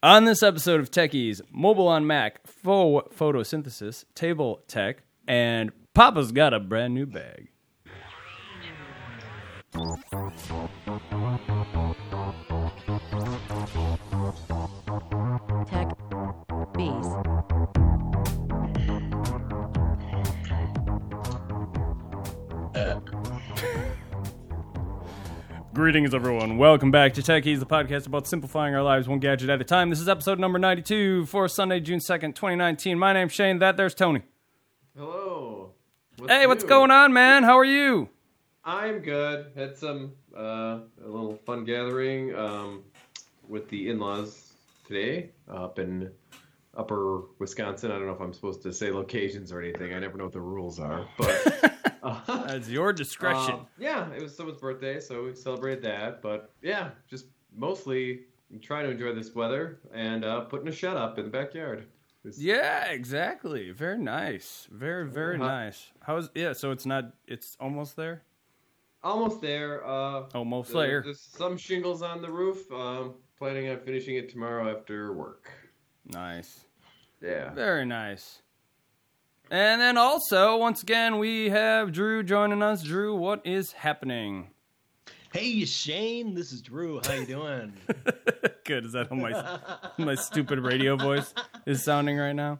On this episode of Techies, mobile on Mac, faux photosynthesis, table tech, and Papa's got a brand new bag. Greetings, everyone. Welcome back to Techies, the podcast about simplifying our lives one gadget at a time. This is episode number 92 for Sunday, June 2nd, 2019. My name's Shane. That there's Tony. Hello. Hey, what's going on, man? How are you? I'm good. Had some uh, a little fun gathering um, with the in-laws today up in upper Wisconsin. I don't know if I'm supposed to say locations or anything. I never know what the rules are, but uh, That's your discretion. um, yeah, it was someone's birthday, so we celebrated that. But yeah, just mostly trying to enjoy this weather and uh, putting a shed up in the backyard. Yeah, exactly. Very nice. Very, very Uh-huh. nice. How's yeah? So it's not. It's almost there. Almost there. Uh, Almost Uh, there. There's some shingles on the roof. Um, planning on finishing it tomorrow after work. Nice. Yeah. Very nice. And then also, once again, we have Drew joining us. Drew, what is happening? Hey Shane, this is Drew. How you doing? Good. Is that how my my stupid radio voice is sounding right now?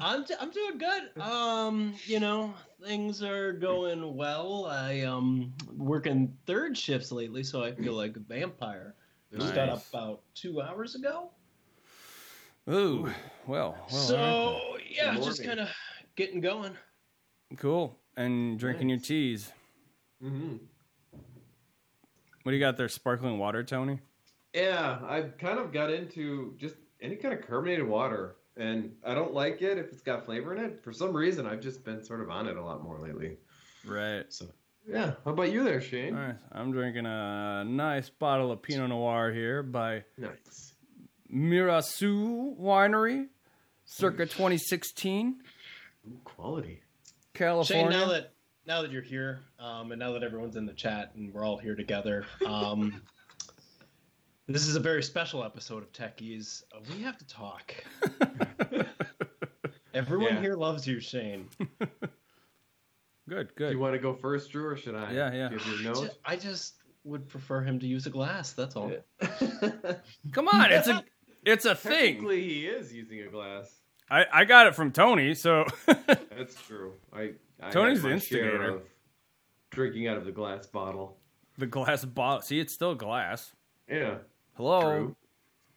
I'm d- I'm doing good. Um, you know, things are going well. I um working third shifts lately, so I feel like a vampire. Just got up about two hours ago. Ooh. Well. well so all yeah, Good just kind of getting going. cool. And drinking your Nice. teas. hmm What do you got there? Sparkling water, Tony? Yeah, I kind of got into just any kind of carbonated water, and I don't like it if it's got flavor in it. For some reason, I've just been sort of on it a lot more lately. Right. So yeah, how about you there, Shane? All right. I'm drinking a nice bottle of Pinot Noir here by Nice. Mirassou Winery, circa 2016, Ooh, quality. California. Shane, now that now that you're here, um, and now that everyone's in the chat and we're all here together, um, this is a very special episode of Techies. Uh, we have to talk. Everyone Yeah. here loves you, Shane. good, Do good. you want to go first, Drew, or should I? Yeah, yeah. Do you have I your ju- note? I just would prefer him to use a glass. That's all. Come on, it's a it's a thing. Technically, he is using a glass. I, I got it from Tony, so That's true. I, I Tony's the instigator. drinking out of the glass bottle. the glass bottle. See, it's still glass. Yeah, Hello, true.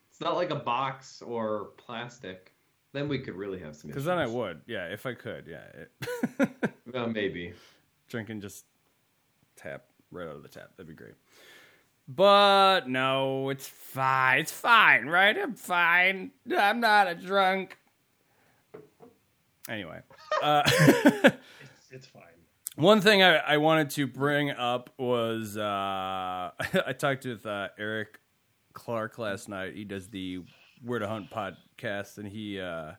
It's not like a box or plastic. Then we could really have some. because then I would. Yeah, if I could. Yeah, Well, maybe. drinking just tap right out of the tap. That'd be great. But no, it's fine. It's fine, right? I'm fine. I'm not a drunk. Anyway, uh, It's, it's fine. One thing I, I wanted to bring up was uh, I talked with uh, Eric Clark last night. He does the Where to Hunt podcast, and he uh,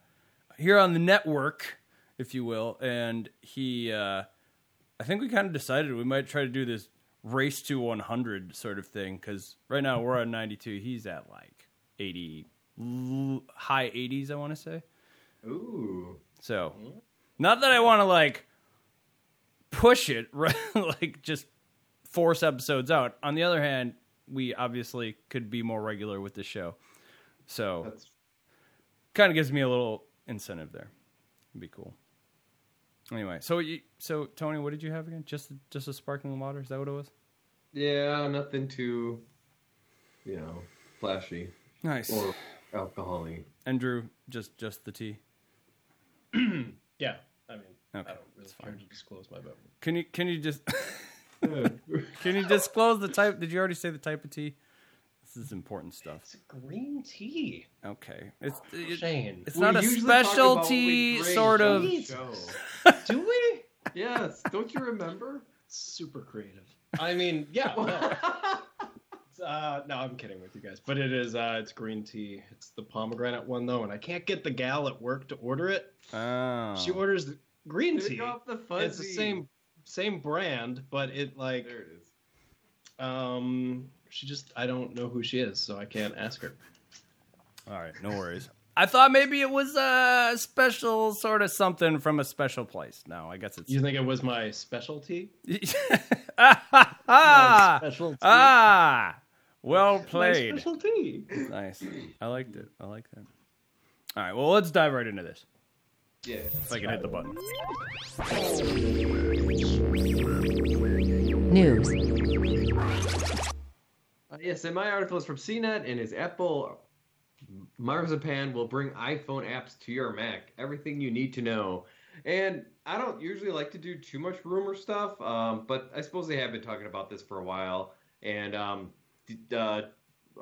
here on the network, if you will, and he uh, I think we kind of decided we might try to do this race to 100 sort of thing because right now we're on 92. He's at like 80, l- high 80s, I want to say. Ooh. So, not that I want to like push it, right? like just force episodes out. On the other hand, we obviously could be more regular with the show. So, kind of gives me a little incentive there. It'd be cool. Anyway, so you, so Tony, what did you have again? Just just a sparkling water? Is that what it was? yeah, nothing too, you know, flashy Nice. or alcohol-y. and Drew, just just the tea. Yeah, I mean, Okay, I don't really that's care fine. to disclose my vote. Can you can you just can you disclose the type? Did you already say the type of tea? This is important stuff. It's green tea. Okay, it's it, Shane, it's We not a usually talk about what we specialty sort of. do we? yes, don't you remember? Super creative. I mean, yeah. No. Uh, no, I'm kidding with you guys, but it is. Uh, it's green tea. It's the pomegranate one though, and I can't get the gal at work to order it. Oh. She orders the green Pick tea. off the fuzzy. It's the same same brand, but it like There it is. um she just I don't know who she is, so I can't ask her. All right, no worries. I thought maybe it was a special sort of something from a special place. No, I guess it's. You think it was my specialty? ah, specialty. ah, well My played. specialty. Nice. I liked it. I like that. All right, well, let's dive right into this. Yeah. If I can hit the button. News. Yes, and my article is from CNET and is Apple Marzipan will bring iPhone apps to your Mac. Everything you need to know. And I don't usually like to do too much rumor stuff, um, but I suppose they have been talking about this for a while. And um, uh,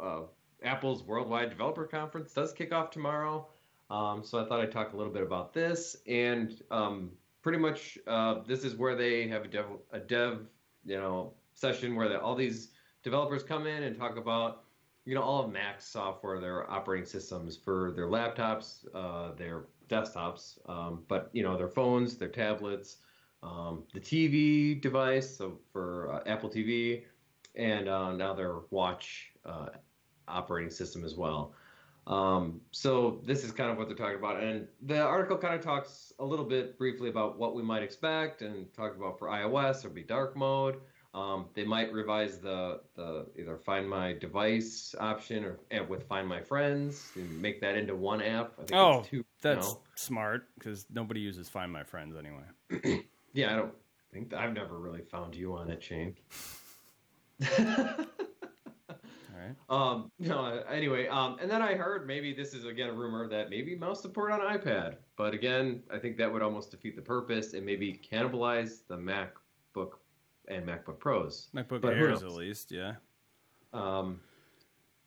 uh, Apple's Worldwide Developer Conference does kick off tomorrow. Um, so I thought I'd talk a little bit about this. And um, pretty much uh, this is where they have a dev, a dev you know, session where the, all these developers come in and talk about you know all of Mac's software, their operating systems for their laptops, uh, their desktops, um, but you know their phones, their tablets, um, the TV device, so for uh, Apple TV, and uh, now their watch uh, operating system as well. Um, so this is kind of what they're talking about, and the article kind of talks a little bit briefly about what we might expect, and talk about for iOS there'll be dark mode. Um, they might revise the the either Find My Device option or and with Find My Friends and make that into one app. I think Oh, two That's smart because nobody uses Find My Friends anyway. yeah. I don't think I've never really found you on it, Shane. All right. Um, no, anyway, um, and then I heard maybe this is again a rumor that maybe mouse support on iPad, but again, I think that would almost defeat the purpose and maybe cannibalize the MacBook and MacBook Pros. MacBook But Airs, at least, yeah. Um,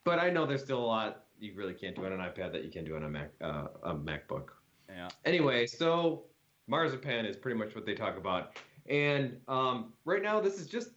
but I know there's still a lot you really can't do on an iPad that you can do on a Mac, uh, a MacBook. Yeah. Anyway, so Marzipan is pretty much what they talk about, and um, right now this is just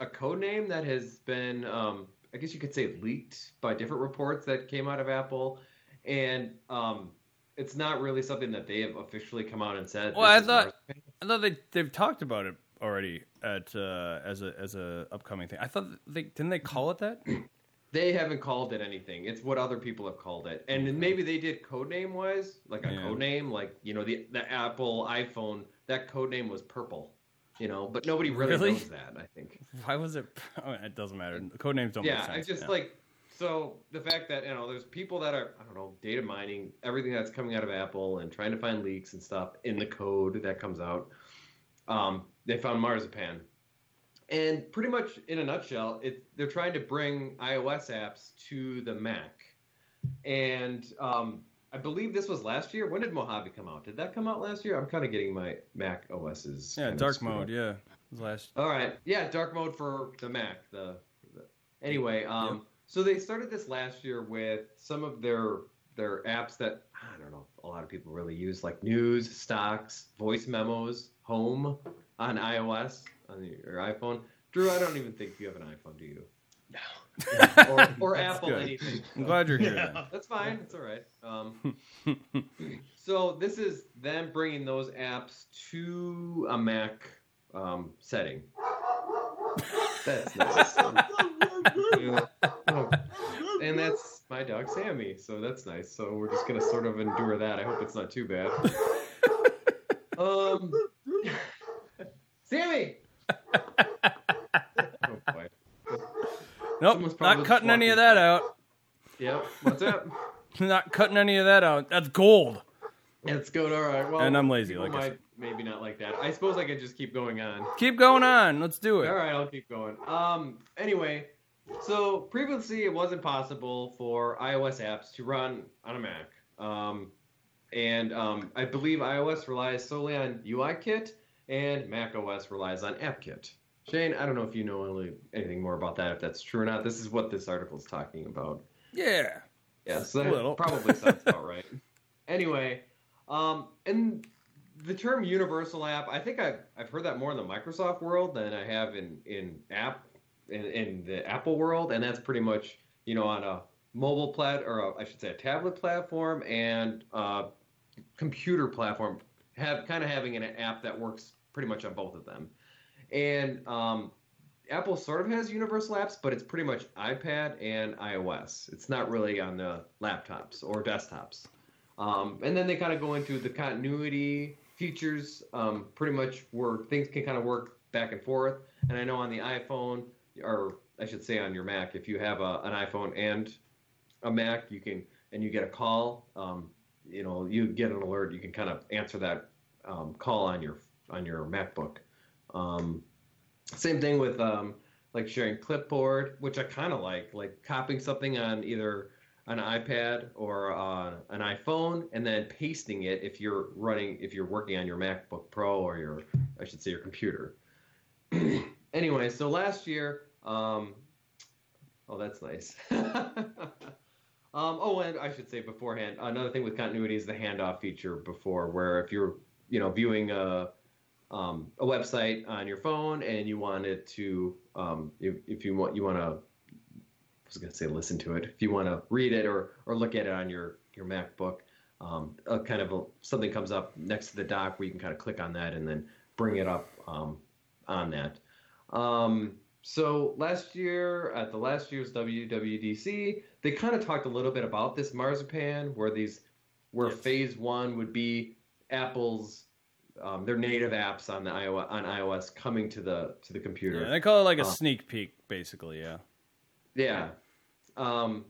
a code name that has been, um, I guess you could say, leaked by different reports that came out of Apple, and um, it's not really something that they have officially come out and said. Well, I thought- Marzipan. I thought they they've talked about it already at uh, as a as a upcoming thing. I thought they didn't they call it that? They haven't called it anything. It's what other people have called it, and maybe they did code name wise, like a Yeah. code name, like you know the the Apple iPhone. That code name was purple, you know, but nobody really, Really? knows that. I think. Why was it? Oh, it doesn't matter. Code names don't yeah, make sense. I just yeah. like so the fact that you know there's people that are I don't know data mining everything that's coming out of Apple and trying to find leaks and stuff in the code that comes out. Um, they found marzipan, and pretty much in a nutshell, it they're trying to bring iOS apps to the Mac, and um, I believe this was last year. When did Mojave come out? Did that come out last year? I'm kind of getting my Mac OSs. yeah, dark mode. up. Yeah, last. All right. Yeah, dark mode for the Mac. The, the anyway, um, so they started this last year with some of their their apps that I don't know a lot of people really use, like news, stocks, voice memos, home on iOS on your iPhone. Drew, I don't even think you have an iPhone, do you? No. Or, or Apple good. anything. I'm glad you're here. Yeah. That's fine. It's all right. Um, so this is them bringing those apps to a Mac um, setting. That's nice. Yeah. And that's my dog Sammy, so that's nice. So we're just gonna sort of endure that. I hope it's not too bad. Um, Sammy. Oh boy. Nope, not cutting any of that out. Yep. What's up? Not cutting any of that out. That's gold. That's good. All right. Well, And I'm lazy, like I might maybe not like that. I suppose I could just keep going on. Keep going on. Let's do it. All right, I'll keep going. Um. Anyway, so previously it wasn't possible for iOS apps to run on a Mac. Um, and um, I believe iOS relies solely on UIKit, and Mac OS relies on AppKit. Shane, I don't know if you know any- anything more about that, if that's true or not. This is what this article is talking about. Yeah. Yeah, so that probably sounds about right. Anyway, um, and the term universal app, I think I've, I've heard that more in the Microsoft world than I have in, in app in, in the Apple world, and that's pretty much you know on a mobile plat or a, I should say a tablet platform and computer platform, have kind of having an app that works pretty much on both of them. And um, Apple sort of has universal apps, but it's pretty much iPad and iOS. It's not really on the laptops or desktops. Um, and then they kind of go into the continuity features, um, pretty much where things can kind of work back and forth. And I know on the iPhone, or I should say on your Mac, if you have a, an iPhone and a Mac, you can, and you get a call, um, you know, you get an alert, you can kind of answer that um, call on your on your MacBook. Um, same thing with um, like sharing clipboard, which I kind of like, like copying something on either an iPad or uh, an iPhone, and then pasting it if you're running, if you're working on your MacBook Pro or your, I should say, your computer. anyway, so last year, um, oh, that's nice. Um, oh, and I should say beforehand, another thing with continuity is the handoff feature before, where if you're, you know, viewing a, um, a website on your phone and you wanted to, um, if, if you want, you want to, I was going to say listen to it. If you want to read it or, or look at it on your, your MacBook, um, a kind of a, something comes up next to the dock where you can kind of click on that and then bring it up um, on that. Um, so last year at the last year's WWDC, they kind of talked a little bit about this marzipan, where these, where Yes. phase one would be Apple's, um, their native apps on the iOS on iOS coming to the to the computer. Yeah, they call it like a Uh. sneak peek, basically. Yeah. Yeah. Um,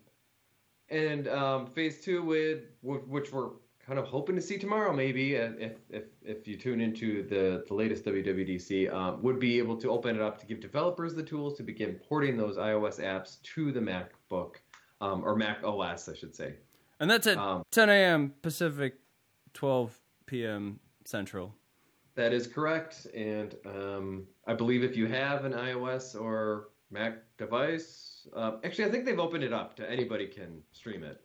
and um, phase two would, wh- which we're kind of hoping to see tomorrow, maybe uh, if if if you tune into the the latest WWDC, um, would be able to open it up to give developers the tools to begin porting those iOS apps to the MacBook um, or Mac OS, I should say. And that's at Um, 10 a.m. Pacific, 12 p.m. Central. That is correct, and um, I believe if you have an iOS or Mac device, uh, actually, I think they've opened it up to anybody can stream it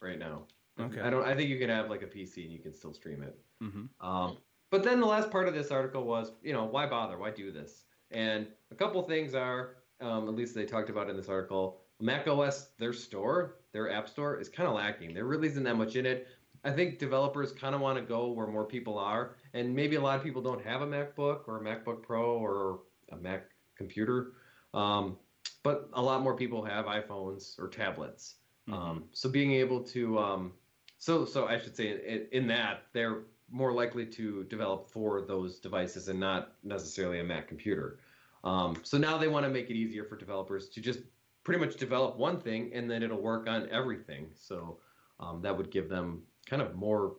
right now. Okay. I don't. I think you can have like a PC and you can still stream it. Mm-hmm. Um, but then the last part of this article was, you know, why bother? Why do this? And a couple things are, um, at least they talked about in this article, Mac OS, their store, their app store is kind of lacking. There really isn't that much in it. I think developers kind of want to go where more people are, and maybe a lot of people don't have a MacBook or a MacBook Pro or a Mac computer, um, but a lot more people have iPhones or tablets. Um, so being able to, um, so so I should say in, in that they're more likely to develop for those devices and not necessarily a Mac computer. Um, so now they want to make it easier for developers to just pretty much develop one thing and then it'll work on everything. So um, that would give them kind of more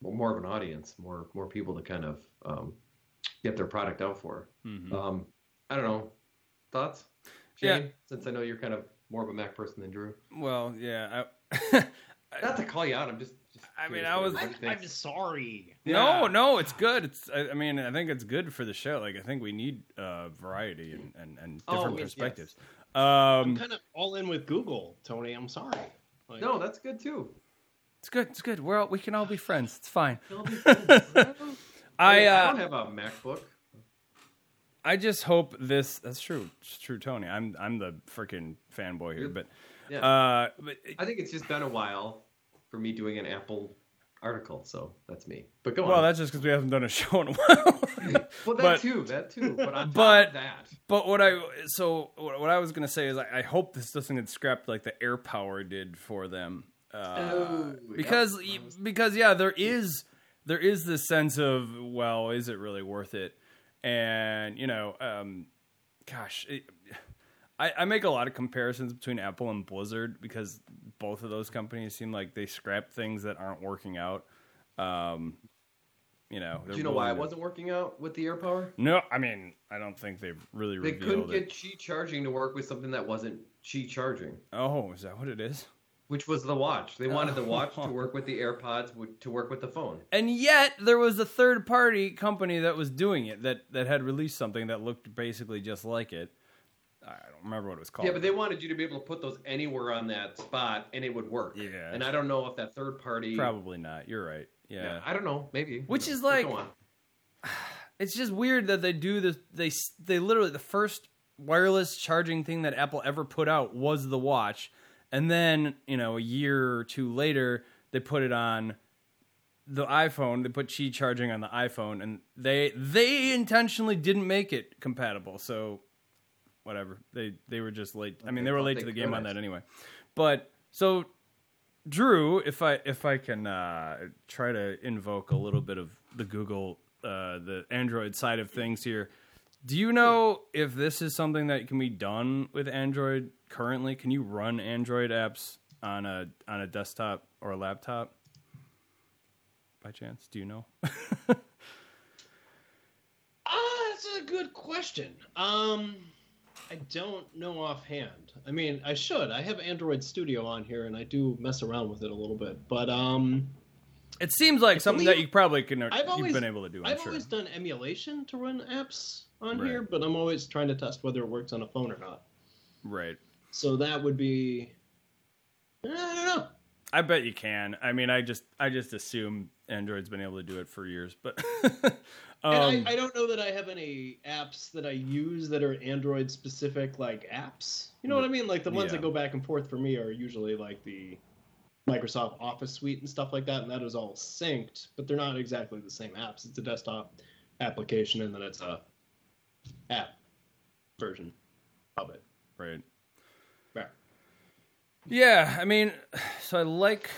more of an audience, more more people to kind of um, get their product out for. Mhm. Um, I don't know thoughts, Yeah. Shane. Since I know you're kind of more of a Mac person than Drew. Well, yeah. I, Not to call you out, I'm just. just I mean, I was- I'm, I'm thinks. sorry. No, no, it's good. It's. I, I mean, I think it's good for the show. Like, I think we need uh, variety and, and, and Oh, different yes, perspectives. I'm Um, kind of all in with Google, Tony. I'm sorry. Like, No, that's good too. It's good. It's good. We're all, we can all be friends. It's fine. They'll be friends. I I uh, don't have a MacBook. I just hope this. That's true. It's true, Tony. I'm I'm the freaking fanboy here, but Yeah. uh, but I think it's just been a while for me doing an Apple article, so that's me. But go well, on. Well, that's just because we haven't done a show in a while. well, that but- too, that too. But on but- that, But what I so what what I was gonna say is I, I hope this doesn't get scrapped like the AirPower did for them, uh, Oh, because yep. because yeah, there is there is this sense of well, is it really worth it? And you know, um, gosh, it, I, I make a lot of comparisons between Apple and Blizzard because both of those companies seem like they scrap things that aren't working out. Um, you know, do you know why it wasn't working out with the AirPower? No, I mean, I don't think they've really They revealed couldn't it. get Qi charging to work with something that wasn't Qi charging, Oh, is that what it is? Which was the watch. They wanted the watch to work with the AirPods, to work with the phone. And yet there was a third party company that was doing it that that had released something that looked basically just like it. I don't remember what it was called. Yeah, but they wanted you to be able to put those anywhere on that spot and it would work. Yeah. And I don't know if that third party. probably not. You're right. Yeah. Yeah, I don't know. Maybe. Which is like It's just weird that they do this they they literally the first wireless charging thing that Apple ever put out was the watch. And then, you know, a year or two later, they put it on the iPhone. They put Qi charging on the iPhone, and they they intentionally didn't make it compatible. So whatever. They they were just late. I mean, they were late to the game on that anyway. But so Drew, if I if I can uh, try to invoke a little bit of the Google uh, the Android side of things here, do you know if this is something that can be done with Android currently? Can you run Android apps on a on a desktop or a laptop? By chance, do you know? Ah, that's a good question. Um, I don't know offhand. I mean, I should. I have Android Studio on here, and I do mess around with it a little bit. But um, It seems like something that you probably can. I've you've always been able to do. I'm I've sure. always done emulation to run apps on Right. here, but I'm always trying to test whether it works on a phone or not. Right. So that would be. I don't know. I bet you can. I mean, I just I just assume Android's been able to do it for years, but um, And I, I don't know that I have any apps that I use that are Android specific, like apps. You know what I mean? Like the ones Yeah. that go back and forth for me are usually like the Microsoft Office suite and stuff like that, and that is all synced, but they're not exactly the same apps. It's a desktop application, and then it's a app version of it. right. Right. Yeah, I mean, so I like.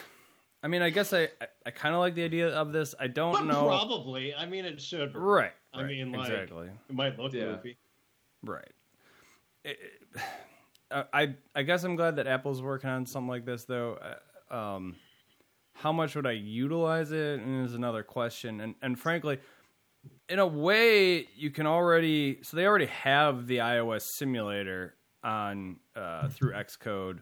I mean, I guess I I, I kind of like the idea of this. I don't But know. probably, I mean, it should. Right. I right, mean, like- exactly. It might look Yeah. goofy. Right. It- it- I I guess I'm glad that Apple's working on something like this, though. Uh, Um, how much would I utilize it? And is another question. And and frankly, in a way, you can already. So they already have the iOS simulator on uh, through Xcode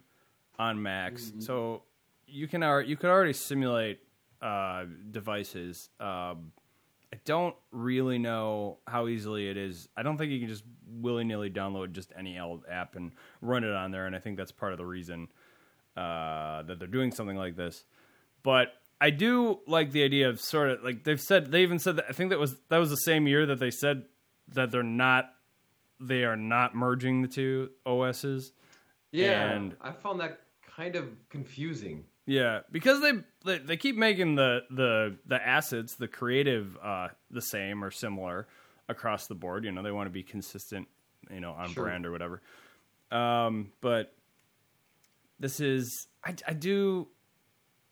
on Macs. So you can you could already simulate uh, devices. Um, I don't really know how easily it is. I don't think you can just willy nilly download just any app and run it on there, and I think that's part of the reason uh, that they're doing something like this. But I do like the idea of sort of like they've said. They even said that I think that was that was the same year that they said that they're not they are not merging the two OSs. Yeah, And- I found that kind of confusing. Yeah, because they they, they keep making the the the assets, the creative, uh, the same or similar across the board. You know, they want to be consistent, you know, on Sure. brand or whatever. Um, but this is I, I do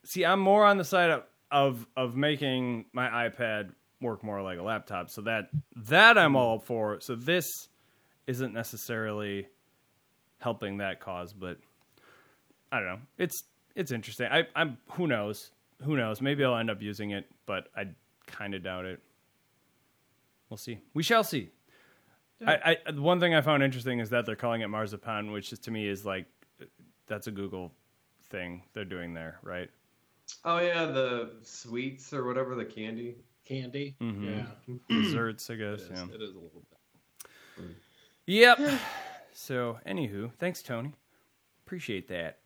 see. I'm more on the side of, of of making my iPad work more like a laptop. So that that I'm all for. So this isn't necessarily helping that cause, but I don't know. It's it's interesting. I, I'm who knows who knows. Maybe I'll end up using it, but I kind of doubt it. We'll see. We shall see. I, I one thing I found interesting is that they're calling it marzipan, which is to me is like that's a Google thing they're doing there, right? Oh yeah, the sweets or whatever the candy. Candy. Mhm. Yeah. Desserts, I guess. is. Yeah. It is a little bit. Yep. so, anywho, thanks, Tony. Appreciate that.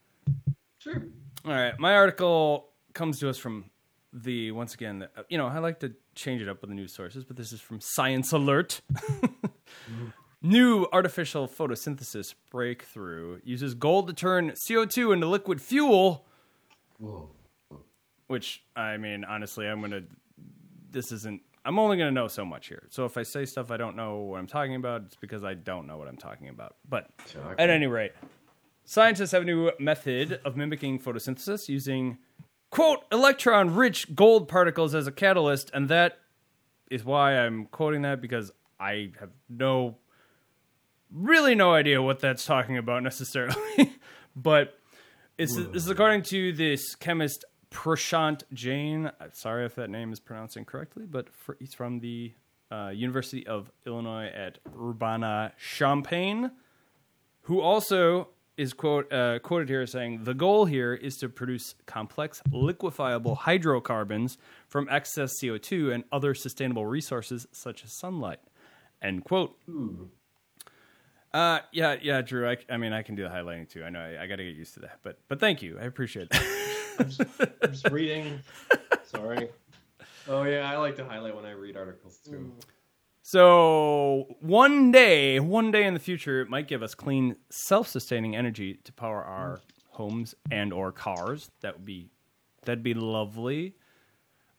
Sure. All right, my article comes to us from the once again. the- You know, I like to change it up with the news sources, but this is from Science Alert. New artificial photosynthesis breakthrough uses gold to turn CO2 into liquid fuel. Whoa. Which I mean, honestly, I'm gonna. This isn't. I'm only gonna know so much here. So if I say stuff I don't know what I'm talking about, it's because I don't know what I'm talking about. But at any rate, scientists have a new method of mimicking photosynthesis using, quote, electron rich gold particles as a catalyst. And that is why I'm quoting that because I have no, really no idea what that's talking about necessarily. but it's, this is according to this chemist Prashant Jain. Sorry if that name is pronounced incorrectly, but for, he's from the uh, University of Illinois at Urbana Champaign who also is quote uh, quoted here as saying the goal here is to produce complex liquefiable hydrocarbons from excess CO2 and other sustainable resources such as sunlight. End quote. Uh, yeah, yeah, Drew. I, I mean, I can do the highlighting too. I know I, I got to get used to that, but but thank you. I appreciate that. I'm just, I'm just reading. Sorry. Oh yeah, I like to highlight when I read articles too. So one day, one day in the future, it might give us clean, self-sustaining energy to power our homes and or cars. That would be, that'd be lovely.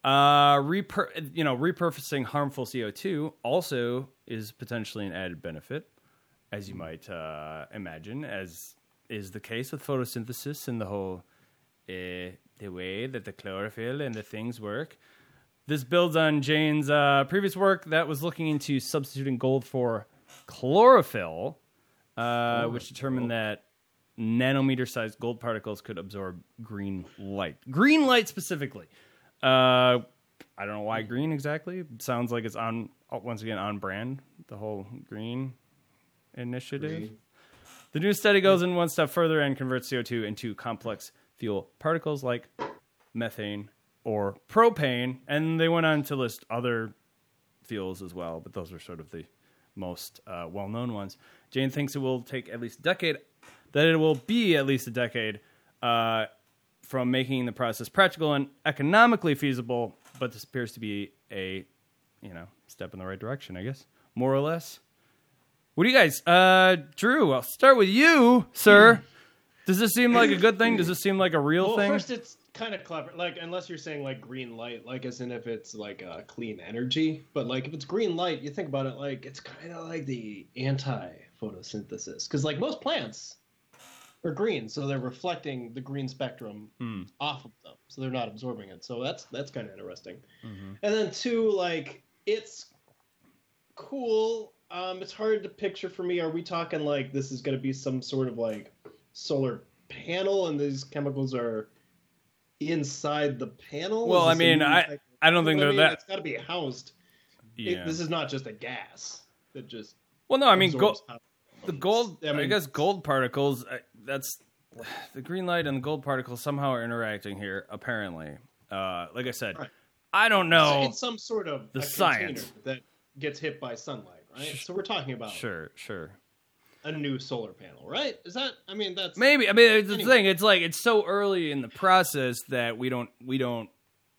Uh, repur- you know, repurposing harmful CO two also is potentially an added benefit. as you might uh, imagine, as is the case with photosynthesis and the whole uh, the way that the chlorophyll and the things work. This builds on Jain's uh, previous work that was looking into substituting gold for chlorophyll, uh, which determined that nanometer sized gold particles could absorb green light. Green light specifically. Uh, I don't know why green exactly. It sounds like it's on once again on brand. The whole green initiative. Green. The new study goes in one step further and converts CO2 into complex fuel particles like methane or propane, and they went on to list other fuels as well, but those are sort of the most uh, well-known ones. Jain thinks it will take at least a decade, that it will be at least a decade uh, from making the process practical and economically feasible. But this appears to be a, you know, step in the right direction, I guess, more or less. What do you guys, uh, Drew? I'll start with you, sir. Does this seem like a good thing? Does this seem like a real thing? Well, thing? first it's kind of clever, like unless you're saying like green light, like as in if it's like uh, clean energy. But like if it's green light, you think about it like it's kind of like the anti photosynthesis, because like most plants are green, so they're reflecting the green spectrum Hmm. off of them, so they're not absorbing it. So that's that's kind of interesting. Mm-hmm. And then two, like it's cool. Um, it's hard to picture for me. Are we talking like this is going to be some sort of like solar panel, and these chemicals are inside the panel? Well, I mean, I- of- I don't think they're I mean? that- It's got to be housed. It- Yeah. this is not just a gas that just. well, no, I mean, gold, the gold. I I, guess gold particles. uh, That's the green light and the gold particles somehow are interacting here. Apparently, uh, like I said, Right. I don't know. It's some sort of The science. that gets hit by sunlight, right? So we're talking about Sure, sure. A new solar panel, right? Is that? I mean, that's Maybe. I mean, it's the thing. It's like it's so early in the process that we don't we don't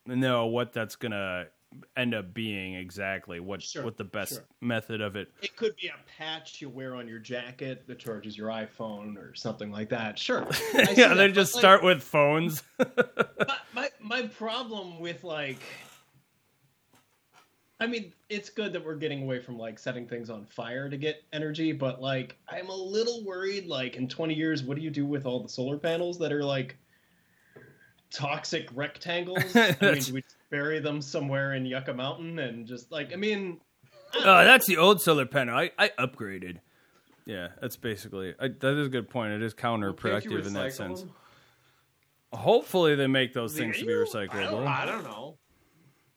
know what that's gonna end up being exactly. What Sure, what the best sure. method of it. It could be a patch you wear on your jacket that charges your iPhone or something like that. Sure. Yeah, they just like, start with phones. My, my my problem with like, I mean, it's good that we're getting away from like setting things on fire to get energy, but like, I'm a little worried. Like, in 20 years, what do you do with all the solar panels that are like toxic rectangles? I mean, do we bury them somewhere in Yucca Mountain and just like, I mean, oh, that's the old solar panel. I, I upgraded. Yeah, that's basically I, that is a good point. It is counterproductive in that sense. them? Hopefully, they make those things to be I don't, recyclable. I don't know.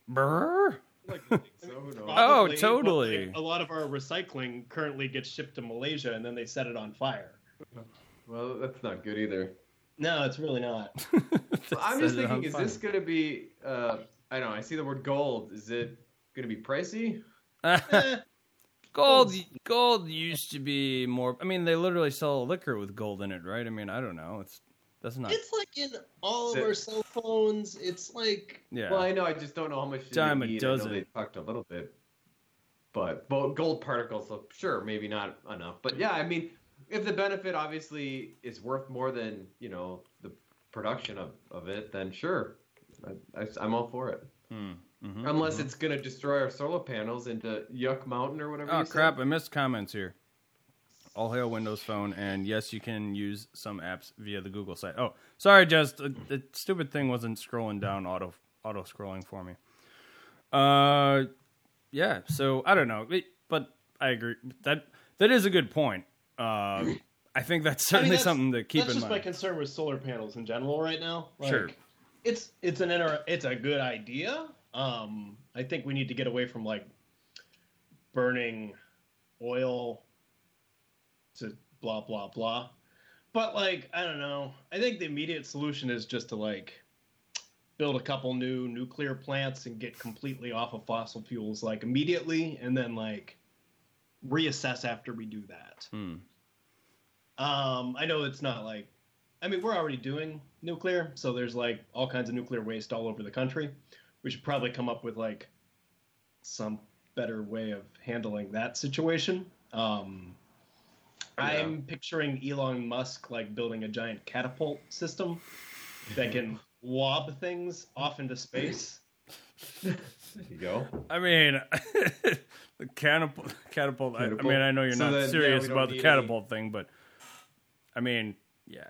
Brr. Like, to think so. Oh, Probably, but, totally. like, a lot of our recycling currently gets shipped to Malaysia and then they set it on fire. Well, that's not good either. No, it's really not. Well, I'm just Set it on thinking, is fire. this going to be? Uh, I don't know. I see the word gold. Is it going to be pricey? Eh, Gold, gold used to be more. I mean, they literally sell liquor with gold in it, right? I mean, I don't know. It's that's not. it's like in all of Is our cell phones. It's like yeah. Well, I know. I just don't know how much. Dime they a need. I know dozen. they talked a little bit, but well, gold particles. So sure, maybe not enough. But yeah, I mean, if the benefit obviously is worth more than you know the production of, of it, then sure, I, I, am all for it. Hmm. Mhm. Unless it's going to destroy our solar panels into Yuck Mountain or whatever. Oh you said. crap! I missed comments here. All hail Windows Phone, and yes, you can use some apps via the Google site. Oh, sorry, just the, the stupid thing wasn't scrolling down auto auto scrolling for me. Uh, yeah. So I don't know, but I agree that that is a good point. Uh, I think that's I mean, certainly that's- something to keep in mind. that's just my concern with solar panels in general right now. Like, Sure. It's it's an inter- it's a good idea. Um, I think we need to get away from like burning oil to blah blah blah. But like I don't know. I think the immediate solution is just to like build a couple new nuclear plants and get completely off of fossil fuels like immediately, and then like reassess after we do that. Hmm. Um, I know it's not like, I mean, we're already doing nuclear, so there's like all kinds of nuclear waste all over the country. We should probably come up with like some better way of handling that situation. Um, I'm picturing Elon Musk like building a giant catapult system that can lob things off into space. There you go. I mean, the catapult. Catapult. I, I mean, I know you're So not then, serious we don't about the need catapult thing, but I mean, yeah.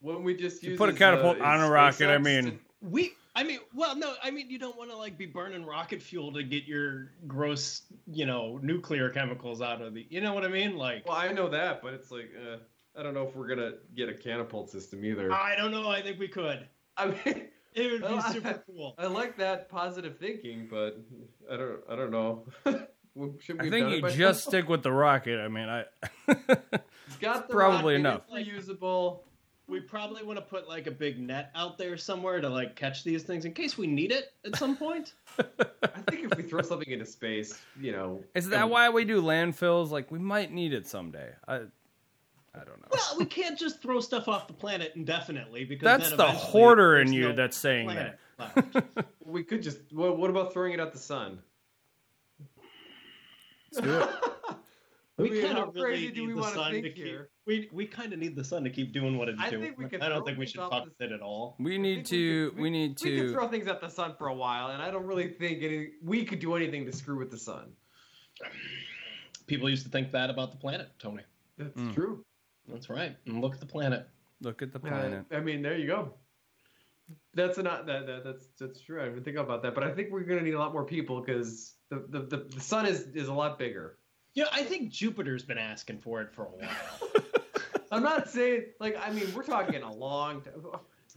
When we just You use put a catapult uh, on a rocket. I mean, to- We, I mean, well, no, I mean, you don't want to like be burning rocket fuel to get your gross, you know, nuclear chemicals out of the. You know what I mean? Like, well, I know that, but it's like uh, I don't know if we're gonna get a catapult system either. I don't know. I think we could. I mean, It would be Well, super cool. I like that positive thinking, but I don't. I don't know. Shouldn't we I think you just now? stick with the rocket. I mean, I. It's got the probably rocket, enough. It's reusable. We probably want to put like a big net out there somewhere to like catch these things in case we need it at some point. I think if we throw something into space, you know, Is that and- why we do landfills? Like, we might need it someday. I. I don't know. well, we can't just throw stuff off the planet indefinitely because That's then the hoarder in you no that's saying that. We could just. What, what about throwing it at the sun? Let's do it. We I mean, kind how of really need do we the wanna sun think to keep. Here? We we kind of need the sun to keep doing what it's I doing. think we could I don't think we should off fuck with it at all. We need think to. could- We need to We could to. throw things at the sun for a while, and I don't really think any. We could do anything to screw with the sun. People used to think that about the planet, Tony. That's Mm. true. That's right. And look at the planet. Look at the Uh, planet. I mean, there you go. That's not that, that that's that's true. I didn't think about that, but I think we're gonna need a lot more people because the, the, the, the sun is is a lot bigger. Yeah, I think Jupiter's been asking for it for a while. I'm not saying like I mean we're talking a long. T-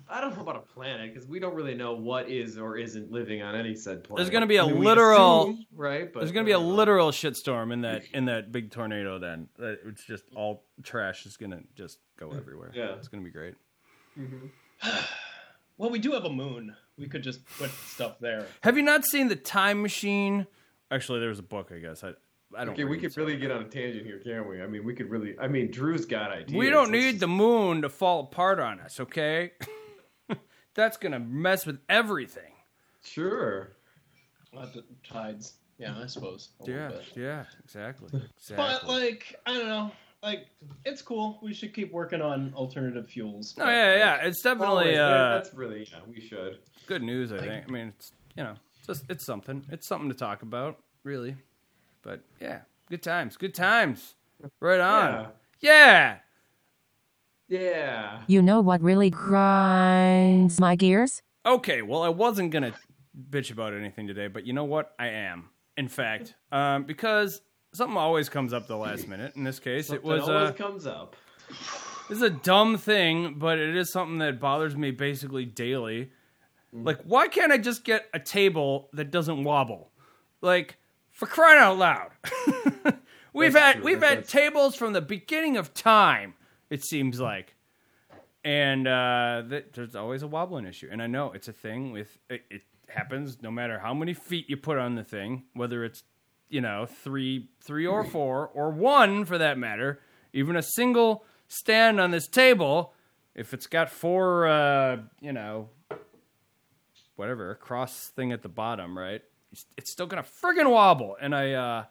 I don't know about a planet because we don't really know what is or isn't living on any said planet. There's gonna be a I mean, literal- assume, right, but There's gonna be a literal shitstorm in that in that big tornado. Then it's just all trash is gonna just go everywhere. Yeah. it's gonna be great. Mhm. well, we do have a moon. We could just put stuff there. Have you not seen the Time Machine? Actually, there was a book. I guess I. I don't. Okay, we could so- really get on a tangent here, can't we? I mean, we could really. I mean, Drew's got ideas. We don't Let's need the moon to fall apart on us, okay? That's gonna mess with everything. Sure. Not the tides. Yeah, I suppose. Yeah, bit. yeah, exactly. But like, I don't know. Like, it's cool. We should keep working on alternative fuels. oh yeah, yeah, it's definitely Always, uh, that's really yeah. We should. good news. I think. I mean, it's you know, it's just it's something. It's something to talk about, really. But yeah, good times, good times. Right on. Yeah. Yeah. Yeah. You know what really grinds my gears? Okay, well, I wasn't gonna bitch about anything today, but you know what? I am. In fact, um, because something always comes up the last minute. In this case, it was always uh, comes up. this is a dumb thing, but it is something that bothers me basically daily. Mm. Like, why can't I just get a table that doesn't wobble? Like, for crying out loud. we've That's had true. we've That- had that's- tables from the beginning of time. It seems like, and uh, th- there's always a wobbling issue. And I know it's a thing with it, it happens no matter how many feet you put on the thing, whether it's you know three three or four or one for that matter. Even a single stand on this table, if it's got four, uh, you know, whatever a cross thing at the bottom, right? It's, still gonna friggin' wobble. And I, uh,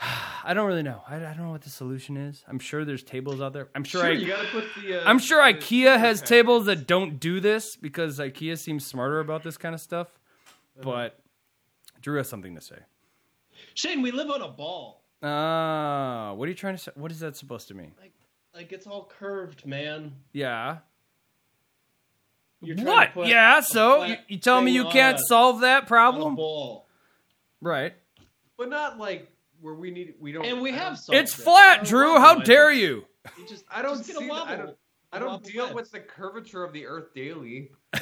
I don't really know. I, I don't know what the solution is. I'm sure there's tables out there. I'm sure, Sure, I, you gotta put the. Uh, I'm sure IKEA has tables that don't do this because IKEA seems smarter about this kind of stuff. But Drew has something to say. Shane, we live on a ball. Ah, what are you trying to say? What is that supposed to mean? Like, like it's all curved, man. Yeah. You're What? to put Yeah. So you, you tell me you can't a- solve that problem, right? But not like where we need. We don't. And we have solved It's it. flat, Oh, Drew. How I dare think. you? You just, I don't just get see a the- I don't- I A don't deal fence. with the curvature of the Earth daily.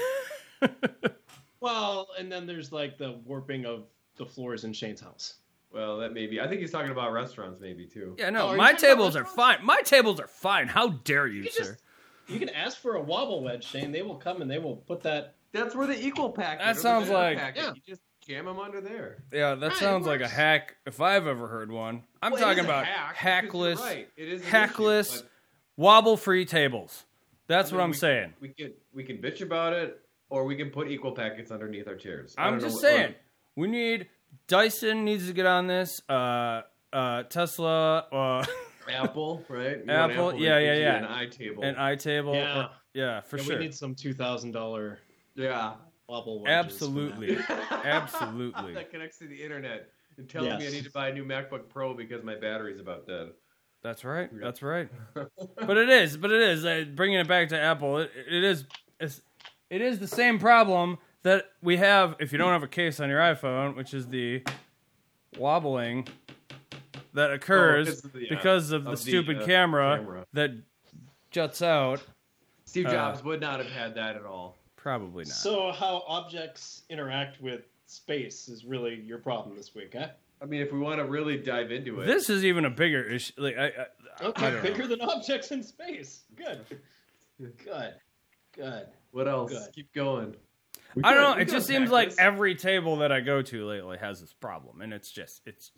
Well, and then there's like the warping of the floors in Shane's house. Well, that may be. I think he's talking about restaurants, maybe too. Yeah, Oh, no, are you my tables are fine. My tables are fine. How dare you, You sir? just- You can ask for a wobble wedge, Shane. They will come and they will put that. That's where the equal packet. That sounds like- packet, Yeah. You just jam them under there. Yeah, that Right, sounds like a hack if I've ever heard one. I'm Well, talking about hack, hackless, right. It is hackless, issue, wobble-free tables. That's I what I'm we- saying. We can we can bitch about it, or we can put equal packets underneath our chairs. I I'm don't know just what- saying. We need Dyson needs to get on this. Uh, uh, Tesla, uh, Apple, right? You want Apple, yeah, yeah, yeah. An iTable. an iTable. Yeah. or- yeah, for Yeah, sure. We need some two thousand dollar. yeah. wobble Absolutely. Absolutely. that connects to the internet and telling me I need to buy a new MacBook Pro because my battery's about dead. That's right. That's right. but it is. But it is. Uh, bringing it back to Apple, it, it is. It's, it is the same problem that we have if you don't have a case on your iPhone, which is the wobbling that occurs because of the, uh, because of the of the, stupid uh, camera, camera. that juts out. Steve Uh, Jobs would not have had that at all. Probably not. So how objects interact with space is really your problem this week, huh? I mean, if we want to really dive into it, this is even a bigger issue. Like I, I, I Okay, don't bigger know. than objects in space. Good. Good. Good. what else? Good. Keep going. We I don't know. It just seems like this. every table that I go to lately has this problem, and it's just it's.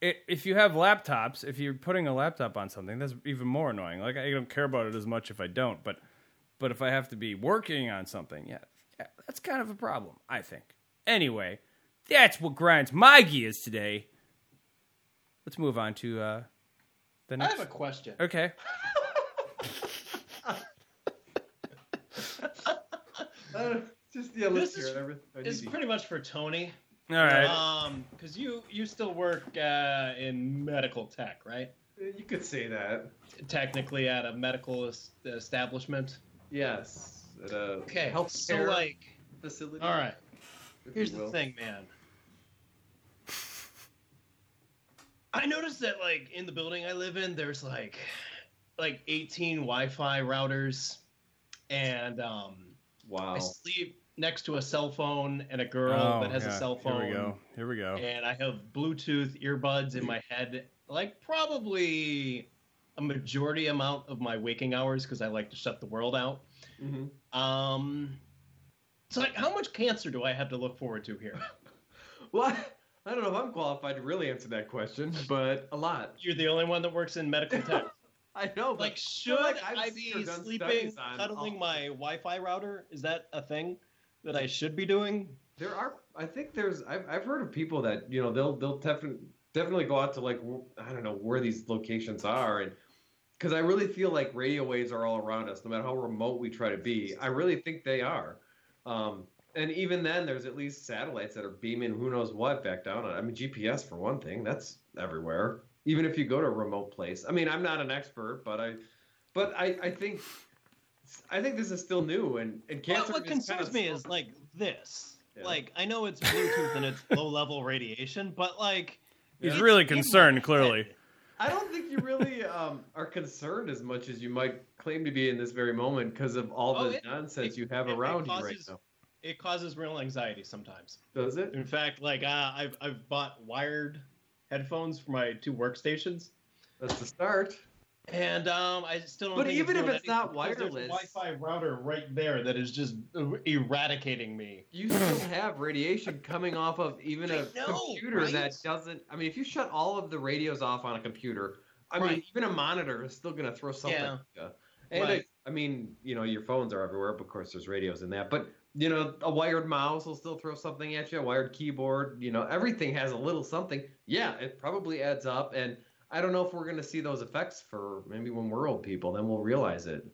It, if you have laptops, if you're putting a laptop on something, that's even more annoying. Like I don't care about it as much if I don't, but but if I have to be working on something, yeah, yeah that's kind of a problem. I think. Anyway, that's what grinds my gears today. Let's move on to uh, the next. I have a question. okay. Uh, just yeah, let's This is- it. Every- I It's pretty much for Tony. All right. Um, because you you still work uh, in medical tech, right? You could say that. Technically, at a medical es- establishment. Yes. At a Okay. health so care like, facility. all right. Here's the thing, man. I noticed that like in the building I live in, there's like like 18 Wi-Fi routers, and um, Wow. I sleep next to a cell phone and a girl Oh, that has a cell phone. Here we go. Here we go. And I have Bluetooth earbuds in my head, like probably a majority amount of my waking hours because I like to shut the world out. hmm Um, so like, how much cancer do I have to look forward to here? Well, I, I don't know if I'm qualified to really answer that question, but a lot. You're the only one that works in medical tech. I know. but Like, should like I've I seen or be sleeping, cuddling all- my Wi-Fi router? Is that a thing that I should be doing? There are. I think there's. I've, I've heard of people that you know they'll they'll definitely definitely go out to like I don't know where these locations are and because I really feel like radio waves are all around us no matter how remote we try to be. I really think they are. Um, and even then, there's at least satellites that are beaming who knows what back down on. I mean, GPS for one thing. That's everywhere. Even if you go to a remote place. I mean, I'm not an expert, but I, but I, I think, I think this is still new and and Well, cancer. what is concerns kind of me slow- is like this. Yeah. Like I know it's Bluetooth and it's low-level radiation, but like He's it's really concerned, clearly. I don't think you really um, are concerned as much as you might claim to be in this very moment because of all Oh, the it- nonsense it- you have it- it around you right now. It causes real anxiety sometimes. Does it? In fact, like uh, I've I've bought wired headphones for my two workstations, That's the start. And um, I still don't. But even if doing it's not wireless- there's a Wi-Fi router right there that is just er- eradicating me. You still have radiation coming off of even a know, computer right? that doesn't. I mean, if you shut all of the radios off on a computer, I mean, even a monitor is still going to throw something. Yeah. at you. And Right. it- I mean, you know, your phones are everywhere. But of course, there's radios in that. But you know, a wired mouse will still throw something at you. A wired keyboard. You know, everything has a little something. Yeah, it probably adds up. And I don't know if we're going to see those effects for maybe when we're old people. Then we'll realize it.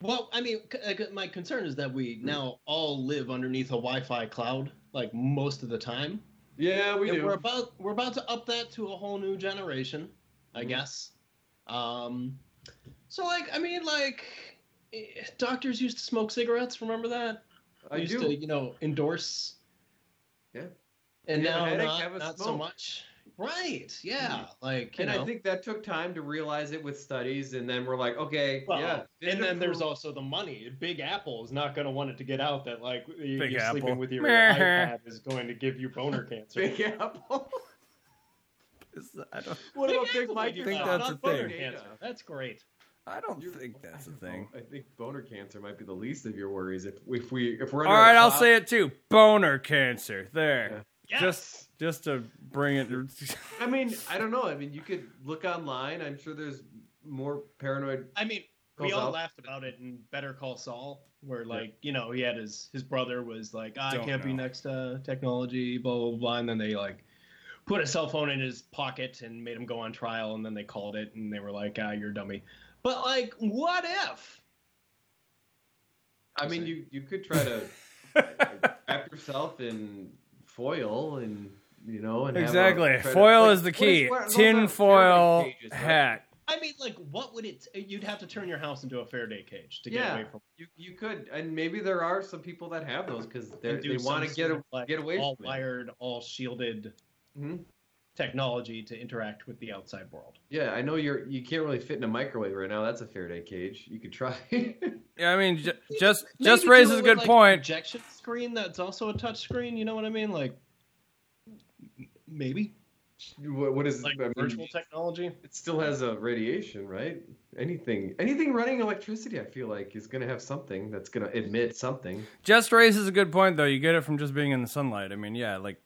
Well, I mean, c- uh, my concern is that we now all live underneath a Wi-Fi cloud, like most of the time. Yeah, we and do. we're about we're about to up that to a whole new generation, I Mhm. guess. Um, so like, I mean, like, eh, doctors used to smoke cigarettes. Remember that? I used do. to, you know, endorse. Yeah. And You now not, not so much. Right. Yeah. Mm-hmm. Like, you and know. I think that took time to realize it with studies, and then we're like, okay, Well, yeah. and then there's also the money. Big Apple is not going to want it to get out that like you- Big you're Apple. sleeping with your Meh. iPad is going to give you boner cancer. Big Apple. I don't, what Big about Big Apple Mike? figures think that's a thing. cancer. That's great. I don't You're- think that's a I don't thing. know. I think boner cancer might be the least of your worries if if we if we're all right, under right, a I'll cloud- say it too. Boner cancer. There. Yes. Just just to bring it. I mean, I don't know. I mean, you could look online. I'm sure there's more paranoid. I mean, we all out. laughed about it in Better Call Saul, where like you know he had his his brother was like "Ah, I Don't can't be next to technology, blah blah blah, and then they like put a cell phone in his pocket and made him go on trial, and then they called it and they were like Ah, you're a dummy. But like, what if? I mean, you you could try to wrap yourself in foil and you know and Exactly. try Foil like, is the key. what- those Tin foil cages, right? hat. I mean, like, what would it? You'd have to turn your house into a Faraday cage to get Yeah, away from. you you could, and maybe there are some people that have those because they and do they want to get sort a, like, get away all from it. wired, all shielded Mhm. technology to interact with the outside world. Yeah, I know you're you can't really fit in a microwave right now. That's a Faraday cage. You could try. Yeah, I mean, ju- just just do raises it a with, good like, point. Projection screen that's also a touch screen. You know what I mean? Like, m- maybe what, what is like I mean, virtual technology. It still has a radiation, right? Anything anything running electricity, I feel like, is going to have something that's going to emit something. Just raises a good point, though. You get it from just being in the sunlight. I mean, yeah, like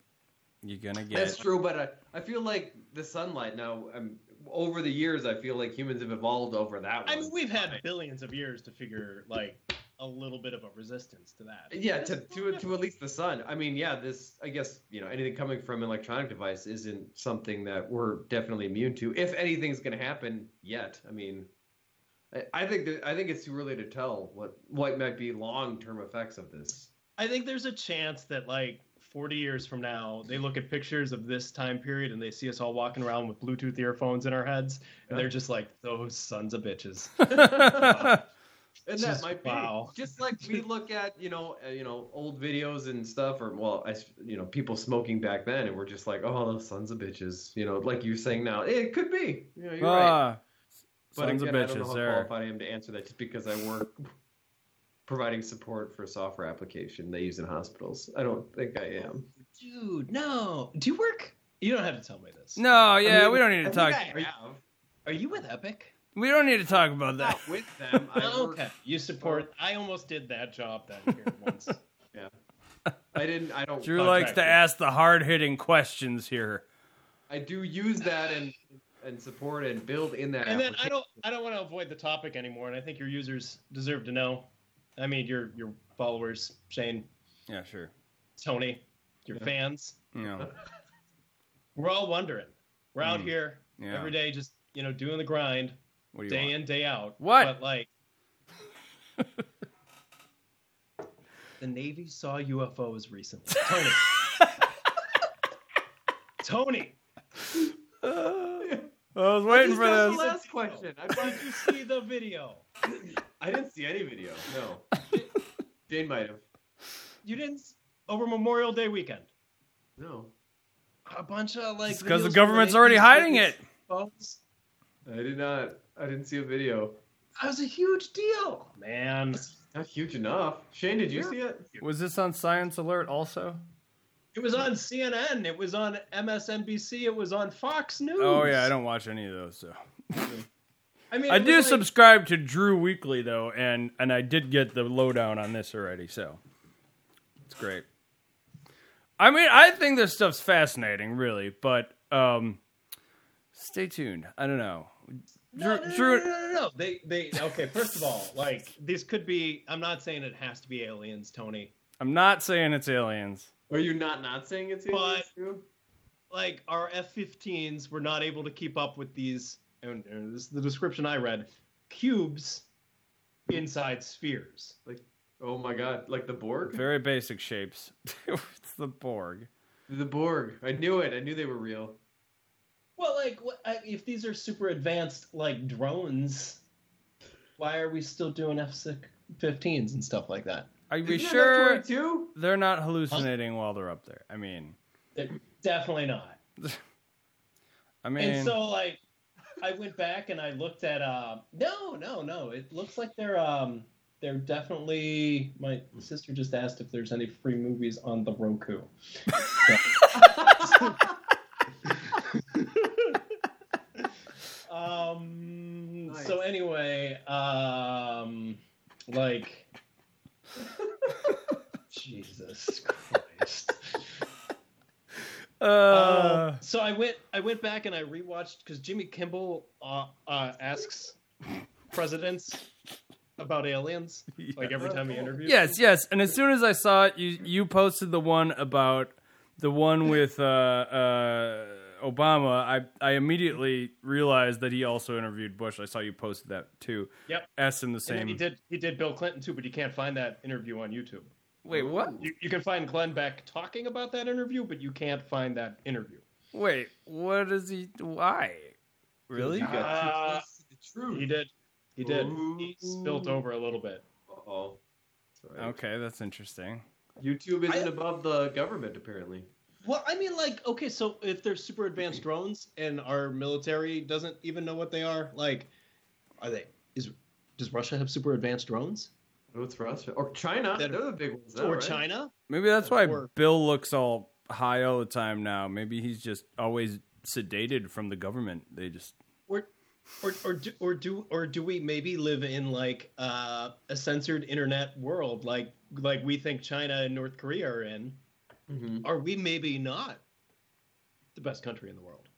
you're gonna get. That's true, but I, I feel like the sunlight now. Um, over the years, I feel like humans have evolved over that. I mean, we've had billions of years to figure like a little bit of a resistance to that. Yeah, to, to to at least the sun. I mean, yeah, this I guess you know anything coming from an electronic device isn't something that we're definitely immune to. If anything's going to happen yet, I mean, I, I think that I think it's too early to tell what what might be long term effects of this. I think there's a chance that like 40 years from now, they look at pictures of this time period and they see us all walking around with Bluetooth earphones in our heads, and Yeah. they're just like, "Those sons of bitches." And Just- that might be wow. just like we look at you know uh, you know old videos and stuff, or well, I, you know people smoking back then, and we're just like, oh, those sons of bitches, you know, like you're saying now, it could be. You know, you're right. Ah, But sons again, of bitches, I don't know bitches how there. qualified I am to answer that just because I work providing support for a software application they use in hospitals. I don't think I am. Dude, no. Do you work? You don't have to tell me this. No, yeah, mean, we don't need to I talk. think I have. Are you with Epic? We don't need to talk about that. Not with them. I work, okay. You support. I almost did that job then here once. Yeah. I didn't. I don't. Drew likes to ask the hard hitting questions here. I do use that and and support and build in that. and then I don't. I don't want to avoid the topic anymore, and I think your users deserve to know. I mean, your your followers, Shane, Yeah, sure. Tony, your Yeah. fans. You know, We're all wondering. We're out Mm. here yeah. every day, just you know, doing the grind, What do you day want? in, day out. What? But like, the Navy saw UFOs recently. Tony. Tony, uh, I was waiting Just for got this. the last question. I, thought- did you see the video? I didn't see any video. No. Jane might have. You didn't over Memorial Day weekend. No. A bunch of like. because the government's already hiding it. photos. I did not. I didn't see a video. That was a huge deal, man. Not huge enough. Shane, did you Yeah. see it? Was this on Science Alert also? It was on CNN. It was on MSNBC. It was on Fox News. Oh yeah, I don't watch any of those. So I mean, I do like- subscribe to Drew Weekly though, and and I did get the lowdown on this already. So it's great. I mean, I think this stuff's fascinating, really, but um, stay tuned. I don't know. No, Drew, no, no, Drew, no, no, no, no. They, they. Okay, first of all, like these could be. I'm not saying it has to be aliens, Tony. I'm not saying it's aliens. Are you not not saying it's But- aliens, too? Like our F-15s were not able to keep up with these. And, and this is the description I read: cubes inside spheres. Like, oh my god, like the Borg? Very basic shapes. it's the Borg. The Borg. I knew it. I knew they were real. Well, like, if these are super advanced, like drones, why are we still doing F-15s and stuff like that? Are you Isn't sure they're not hallucinating while they're up there? I mean, They're definitely not. I mean, and so like I went back and I looked at uh no, no, no. It looks like they're um they're definitely my sister just asked if there's any free movies on the Roku. um Nice. so anyway, um like Jesus Christ. uh, Um, so I went I went back and I rewatched because Jimmy Kimmel uh, uh, asks presidents about aliens like every time he interviews. Yes, yes. And as soon as I saw it, you you posted the one about the one with uh, uh, Obama. I I immediately realized that he also interviewed Bush. I saw you posted that too. Yep. S in the And same. he did he did Bill Clinton too, but you can't find that interview on YouTube. Wait, what? You, you can find Glenn Beck talking about that interview, but you can't find that interview. Wait, what is he? Why? Really? You got Uh, too close to the truth. He did. He did. Ooh. He spilt over a little bit. Uh-oh. Sorry. Okay, that's interesting. YouTube isn't I- above the government, apparently. Well, I mean, like, okay, so if they're super advanced drones and our military doesn't even know what they are, like, are they? Is does Russia have super advanced drones What's Russia? Or China. That- They're the big ones. now, or right? China? Maybe that's why Or- Bill looks all high all the time now. Maybe he's just always sedated from the government. They just Or, or, or do, or do, or do we maybe live in like uh, a censored internet world, like like we think China and North Korea are in? Mhm. Are we maybe not the best country in the world?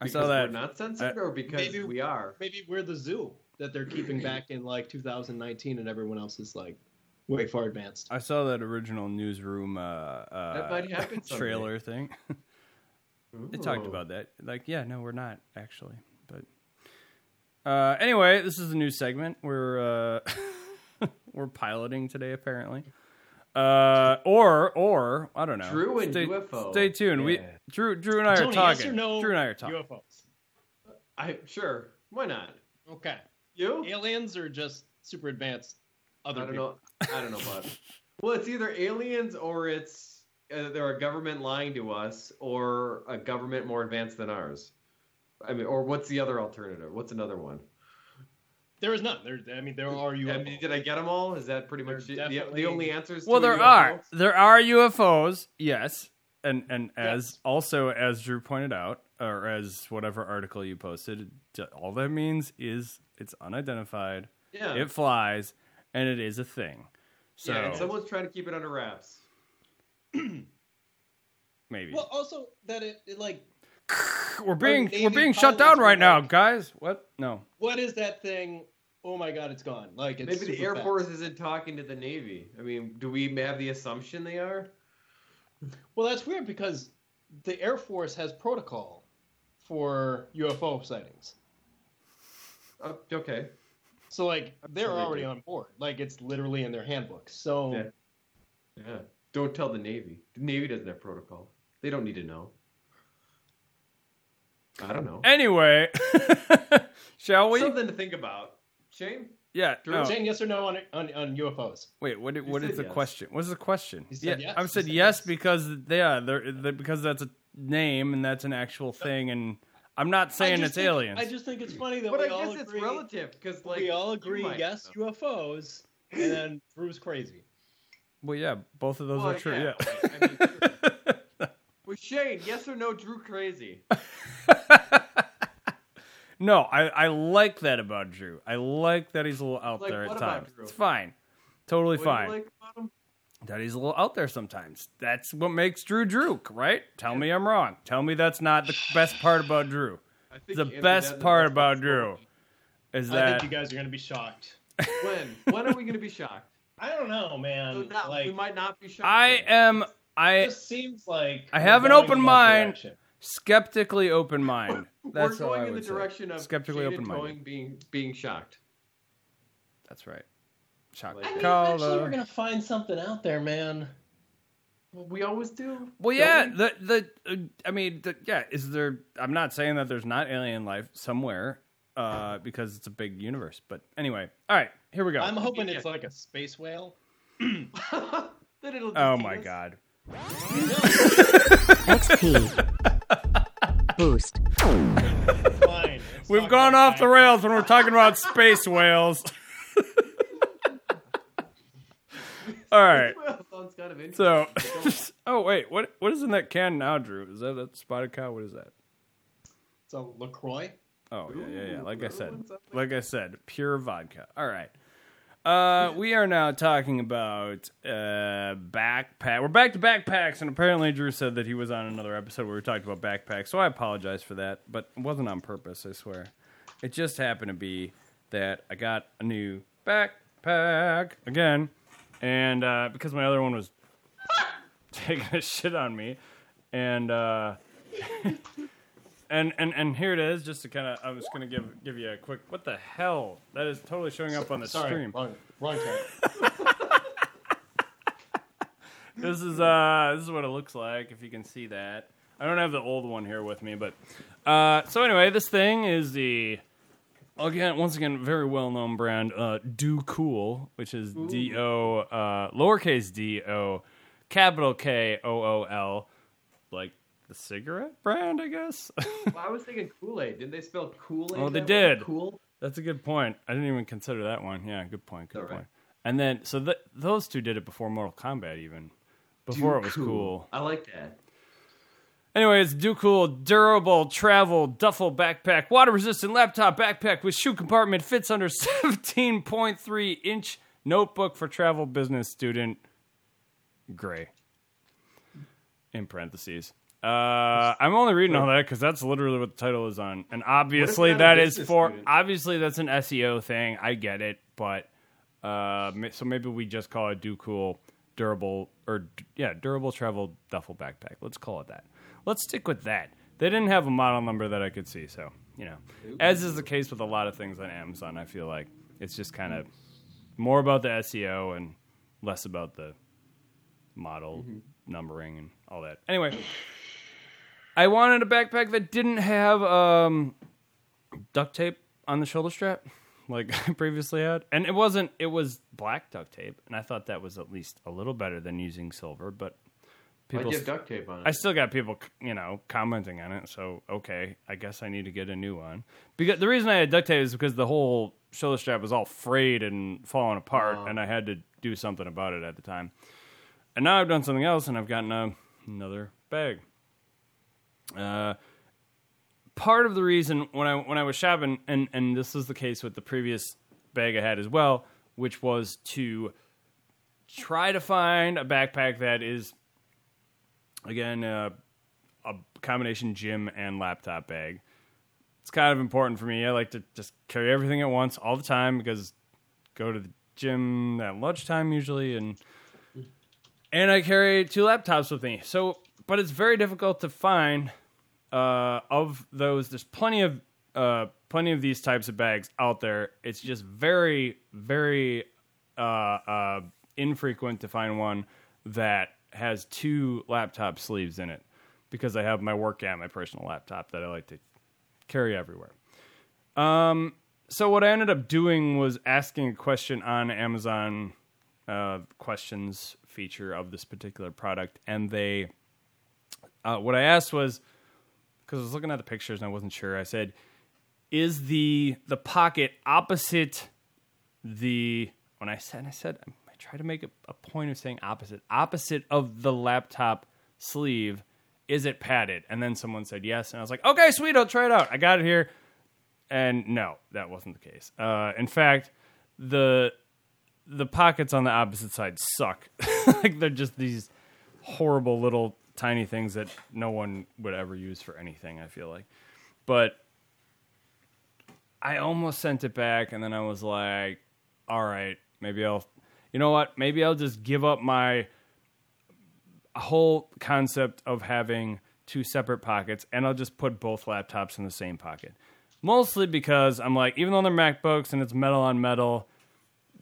I Because saw that. we're not censored, I- or because Maybe- we are. Maybe we're the zoo that they're keeping back in like 2019, and everyone else is like way far advanced. I saw that original newsroom uh, uh, That might happen someday. trailer thing. They talked about that. Like, yeah, no, we're not actually. But uh, anyway, this is a new segment. We're uh, we're piloting today, apparently. Uh, or or I don't know. Drew and stay, UFO. Stay tuned. We Drew Drew and I are talking. yes or no? Drew and I are talking. UFOs. I sure. Why not? Okay. You? Aliens or just super advanced other I don't people? know. I don't know about. Well, it's either aliens or it's uh, they're a government lying to us, or a government more advanced than ours. I mean, or what's the other alternative? What's another one? There is none. There, I mean, there are I UFOs. mean, did I get them all? Is that pretty much the, the only answers? Well, to there UFO? are there are UFOs, yes, and and as Yes. also as Drew pointed out, or as whatever article you posted, all that means is it's unidentified, Yeah. it flies, and it is a thing. So yeah, and someone's trying to keep it under wraps. maybe Well, also that it, it like we're being we're being shut down right now, guys. What? No. what is that thing? Oh my god, it's gone. Like it's Maybe the super Air fast. Force isn't talking to the Navy. I mean, do we have the assumption they are? Well, that's weird because the Air Force has protocol for UFO sightings. Uh, okay. So like they're sure they already do. on board. Like it's literally in their handbook. So Yeah. Yeah. Don't tell the Navy. The Navy doesn't have protocol. They don't need to know. I don't know. Anyway, shall we? Something to think about. Shane? Yeah. Drew, No. saying yes or no on on, on UFOs. Wait, what? You What is said the yes. question? What's the question? You said yeah, yes. I've You said said yes, yes. because yeah, they're, they because that's a name and that's an actual thing, and I'm not saying it's think- aliens. I just think it's funny that But we I all guess it's relative because like we all agree yes know. UFOs, and then Drew's crazy. well, yeah, both of those Well, are true. Yeah. okay. I mean, true. well, Shane, yes or no? Drew crazy. no, I I like that about Drew. I like that he's a little out Like, there at times. It's fine, totally What do you fine. like about him? that he's a little out there sometimes. That's what makes Drew Drew, right? Tell me I'm wrong. Tell me that's not the best part about Drew. I think The best that in the part about Drew way. is I that think you guys are gonna be shocked. When? When are we going to be shocked? I don't know, So man. not- like we might not be shocked. I then. am I it just seems like I have an open mind. direction. skeptically open mind. That's We're all going I in the would say. direction of skeptically open mind, minded. Being being shocked. That's right. Shocked. Like I mean, eventually we're gonna find something out there, man. Well, we always do. Well, yeah, we? the the uh, I mean, the, yeah. Is there? I'm not saying that there's not alien life somewhere, uh, because it's a big universe. But anyway, all right, here we go. I'm hoping it's like a space whale. then it'll oh my us. god. XP. Boost. Fine. We've gone about off the rails when we're talking about space whales. All right. Well, sounds kind of interesting. So, oh wait, what what is in that can now, Drew? Is that a spotted cow? What is that? It's a Lacroix. Oh yeah, yeah, yeah. Ooh, Like I said, like I said, pure vodka. All right. Uh, we are now talking about uh, backpack. We're back to backpacks, and apparently Drew said that he was on another episode where we talked about backpacks. So I apologize for that, but it wasn't on purpose. I swear. It just happened to be that I got a new backpack again, and uh, because my other one was taking a shit on me, and. Uh, and and and here it is. Just to kind of, I'm just gonna give give you a quick. What the hell? That is totally showing up on the Sorry, stream. wrong, wrong this is uh this is what it looks like if you can see that. I don't have the old one here with me, but uh so anyway, this thing is the again once again very well known brand uh Do Cool, which is D O uh lowercase D O capital K O O L like the cigarette brand, I guess. Well, I was thinking Kool Aid. Didn't they spell Kool Aid? Oh, they that way? did. Cool. That's a good point. I didn't even consider that one. Yeah, good point. Good All right. point. And then so th- those two did it before Mortal Kombat even. Before it was cool. I like that. Anyways, do cool, durable travel duffel backpack, water resistant laptop backpack with shoe compartment fits under 17.3 inch notebook for travel business student. Gray. In parentheses. Uh, I'm only reading all that because that's literally what the title is on, and obviously that is for student? obviously that's an SEO thing. I get it, but uh, so maybe we just call it do cool durable or yeah durable travel duffel backpack. Let's call it that. Let's stick with that. They didn't have a model number that I could see, so you know, as is the case with a lot of things on Amazon, I feel like it's just kind of more about the SEO and less about the model numbering and all that. Anyway, I wanted a backpack that didn't have um, duct tape on the shoulder strap like I previously had. And it wasn't it was black duct tape, and I thought that was at least a little better than using silver, but Why'd people you have duct tape on it? I still got people, you know, commenting on it. So okay, I guess I need to get a new one. Because the reason I had duct tape is because the whole shoulder strap was all frayed and falling apart, Oh. and I had to do something about it at the time. And now I've done something else, and I've gotten a, another bag. Uh, part of the reason when I when I was shopping, and and this is the case with the previous bag I had as well, which was to try to find a backpack that is again uh, a combination gym and laptop bag. It's kind of important for me. I like to just carry everything at once all the time because go to the gym at lunchtime usually and and I carry two laptops with me. So, but it's very difficult to find uh, of those. There's plenty of uh, plenty of these types of bags out there. It's just very, very uh, uh, infrequent to find one that has two laptop sleeves in it because I have my work and my personal laptop that I like to carry everywhere. Um, so what I ended up doing was asking a question on Amazon uh, questions feature of this particular product, and they uh, what I asked was because I was looking at the pictures and I wasn't sure. I said, "Is the the pocket opposite the?" When I said, I said, I try to make a, a point of saying opposite, opposite of the laptop sleeve. Is it padded? And then someone said yes, and I was like, "Okay, sweet, I'll try it out. I got it here." And no, that wasn't the case. Uh, in fact, the the pockets on the opposite side suck. like they're just these horrible little tiny things that no one would ever use for anything, I feel like. But I almost sent it back and then I was like, all right, maybe I'll you know what? Maybe I'll just give up my whole concept of having two separate pockets and I'll just put both laptops in the same pocket. Mostly because I'm like, even though they're MacBooks and it's metal on metal,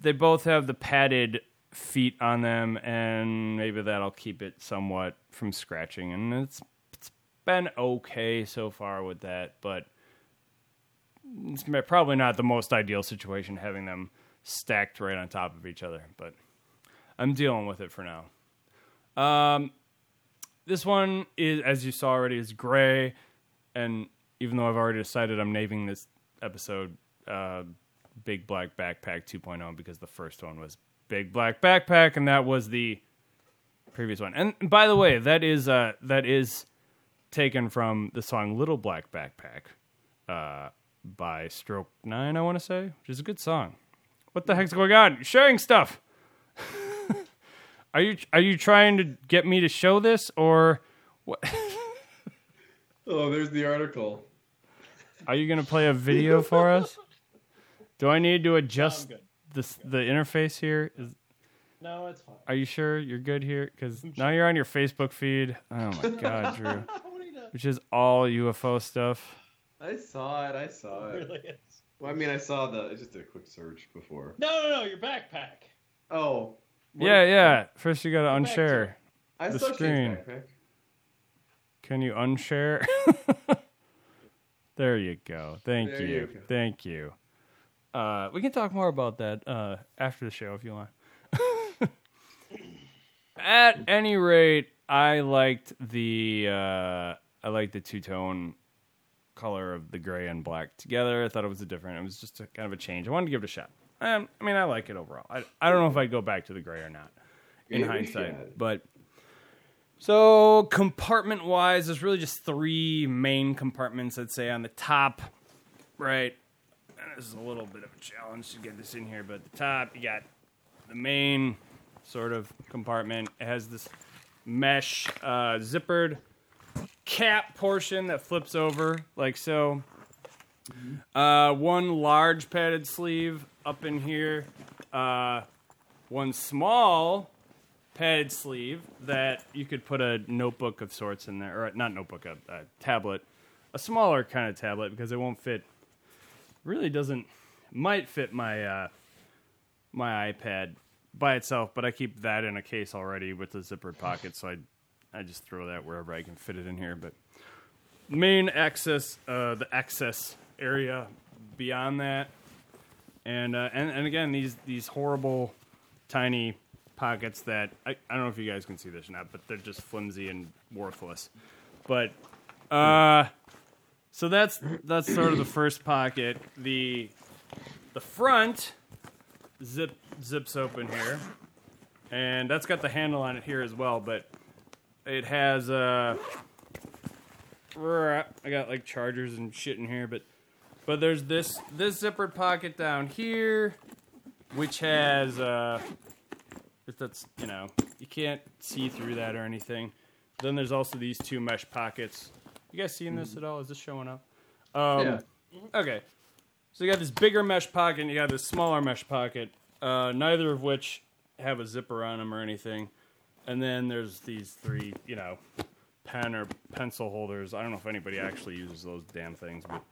they both have the padded feet on them, and maybe that'll keep it somewhat from scratching. And it's it's been okay so far with that, but it's probably not the most ideal situation having them stacked right on top of each other. But I'm dealing with it for now. Um, this one is, as you saw already, is gray, and even though I've already decided I'm naming this episode uh, Big Black Backpack 2.0 because the first one was Big Black Backpack, and that was the previous one. And by the way, that is uh, that is taken from the song Little Black Backpack uh, by Stroke Nine, I want to say, which is a good song. What the heck's going on? You're sharing stuff. are you are you trying to get me to show this or what? Oh, there's the article. Are you gonna play a video for us? Do I need to adjust good. This the interface here? Is, No, it's fine. are you sure you're good here? Because now you're on your Facebook feed. Oh my god, Drew! What are you doing? Which is all UFO stuff. I saw it. I saw It it. really is. Well, I mean, I saw the. I just did a quick search before. No, no, no, your backpack. Oh. what- Yeah, yeah. First you gotta Go back to unshare. I the saw screen. Backpack. Can you unshare? there you go. Thank There you. you go. Thank you. Uh, we can talk more about that uh, after the show if you want. At any rate, I liked the uh, I liked the two tone color of the gray and black together. I thought it was a different. It was just a, kind of a change. I wanted to give it a shot. Um, I mean, I like it overall. I I don't know if I'd go back to the gray or not in hindsight, shot. but so compartment wise, there's really just three main compartments. I'd say on the top, right. This is a little bit of a challenge to get this in here, but at the top you got the main sort of compartment. It has this mesh uh, zippered cap portion that flips over like so. Uh, one large padded sleeve up in here. Uh, one small padded sleeve that you could put a notebook of sorts in there, or not notebook, a, a tablet, a smaller kind of tablet because it won't fit. Really doesn't might fit my uh, my iPad by itself, but I keep that in a case already with the zippered pocket, so I I just throw that wherever I can fit it in here. But main access, uh, the access area beyond that, and uh, and and again these these horrible tiny pockets that I, I don't know if you guys can see this or not, but they're just flimsy and worthless. But uh, so that's that's sort of the first pocket. The the front zip zips open here, and that's got the handle on it here as well. But it has uh, I got like chargers and shit in here, but but there's this this zippered pocket down here, which has uh, if that's you know you can't see through that or anything. Then there's also these two mesh pockets. You guys seeing this at all? Is this showing up? Um, Yeah. Okay. So you got this bigger mesh pocket and you got this smaller mesh pocket, uh, neither of which have a zipper on them or anything. And then there's these three, you know, pen or pencil holders. I don't know if anybody actually uses those damn things, but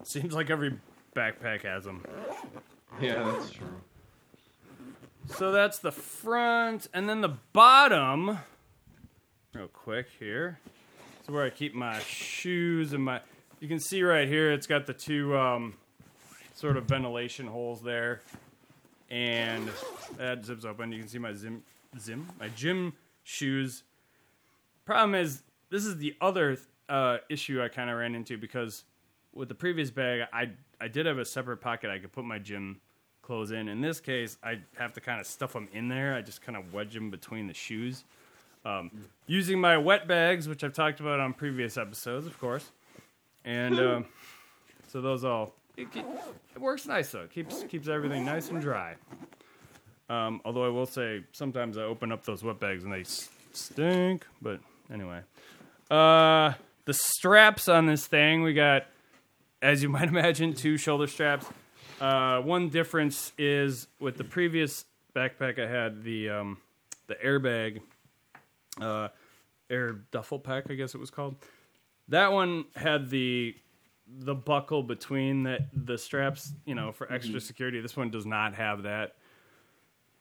it seems like every backpack has them. Yeah, that's true. So that's the front, and then the bottom. Real quick here. Is where I keep my shoes and my. You can see right here, it's got the two um, sort of ventilation holes there, and that zips open. You can see my zim, zim, my gym shoes. Problem is, this is the other uh, issue I kind of ran into because with the previous bag, I I did have a separate pocket I could put my gym clothes in. In this case, I have to kind of stuff them in there. I just kind of wedge them between the shoes. Um, using my wet bags, which I've talked about on previous episodes, of course, and um, so those all it, ke- it works nice though. It keeps keeps everything nice and dry. Um, although I will say sometimes I open up those wet bags and they s- stink. But anyway, uh, the straps on this thing we got, as you might imagine, two shoulder straps. Uh, one difference is with the previous backpack I had the um, the airbag, uh, air duffel pack, I guess it was called. That one had the the buckle between the the straps, you know, for extra security. This one does not have that.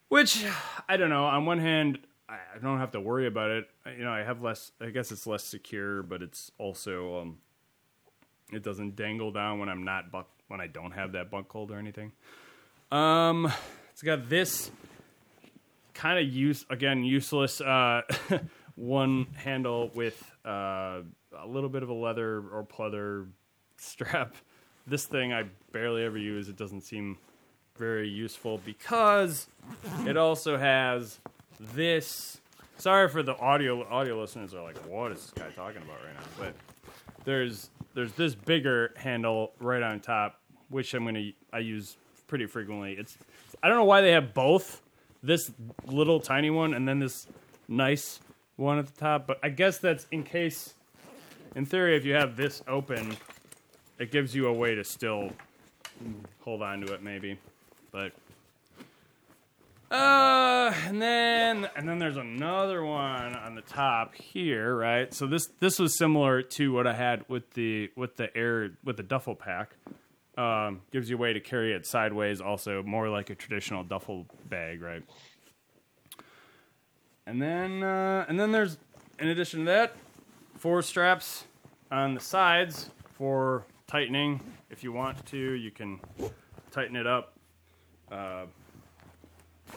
Which I don't know. On one hand, I don't have to worry about it. You know, I have less. I guess it's less secure, but it's also um, it doesn't dangle down when I'm not buck when I don't have that buckled or anything. Um, it's got this kind of use again useless uh, one handle with uh, a little bit of a leather or pleather strap. This thing I barely ever use. It doesn't seem very useful because it also has this. Sorry for the audio audio listeners are like, what is this guy talking about right now? But there's there's this bigger handle right on top, which I'm gonna I use pretty frequently. It's I don't know why they have both this little tiny one and then this nice one at the top, but I guess that's in case, in theory, if you have this open, it gives you a way to still hold on to it, maybe. But uh, and then and then there's another one on the top here, right? So this this was similar to what I had with the with the air with the duffel pack. Um, gives you a way to carry it sideways, also more like a traditional duffel bag, right? and then uh, and then there's in addition to that, four straps on the sides for tightening. If you want to, you can tighten it up, uh,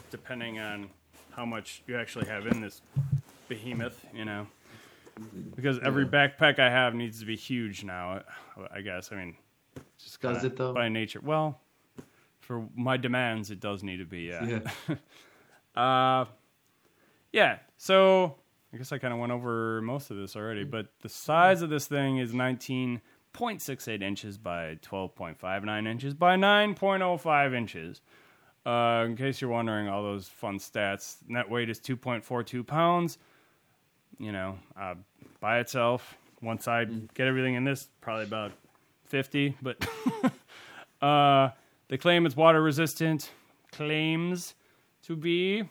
depending on how much you actually have in this behemoth. You know, because every backpack I have needs to be huge now. I guess. I mean, just Does kinda it, though? By nature, well, for my demands, it does need to be. Yeah. Yeah. Uh, yeah. So I guess I kind of went over most of this already, but the size of this thing is 19.68 inches by 12.59 inches by 9.05 inches. Uh, in case you're wondering, all those fun stats. Net weight is 2.42 pounds. You know, uh, by itself, Once I get everything in this, probably about 50, but uh, they claim it's water resistant. Claims to be.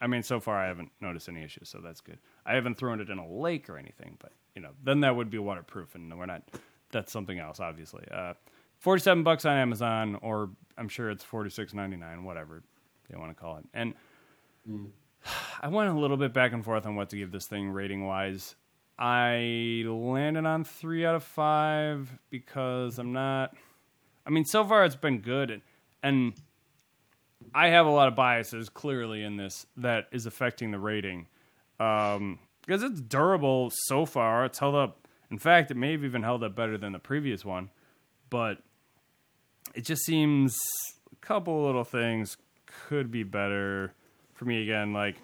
I mean, so far I haven't noticed any issues, so that's good. I haven't thrown it in a lake or anything, but you know, then that would be waterproof, and we're not. That's something else, obviously. Uh, Forty-seven bucks on Amazon, or I'm sure it's forty-six ninety-nine, whatever they want to call it. And I went a little bit back and forth on what to give this thing rating wise. I landed on three out of five because I'm not. I mean, so far it's been good, and, and I have a lot of biases clearly in this that is affecting the rating. Um, because it's durable so far, it's held up. In fact, it may have even held up better than the previous one, but it just seems a couple little things could be better for me again. Like,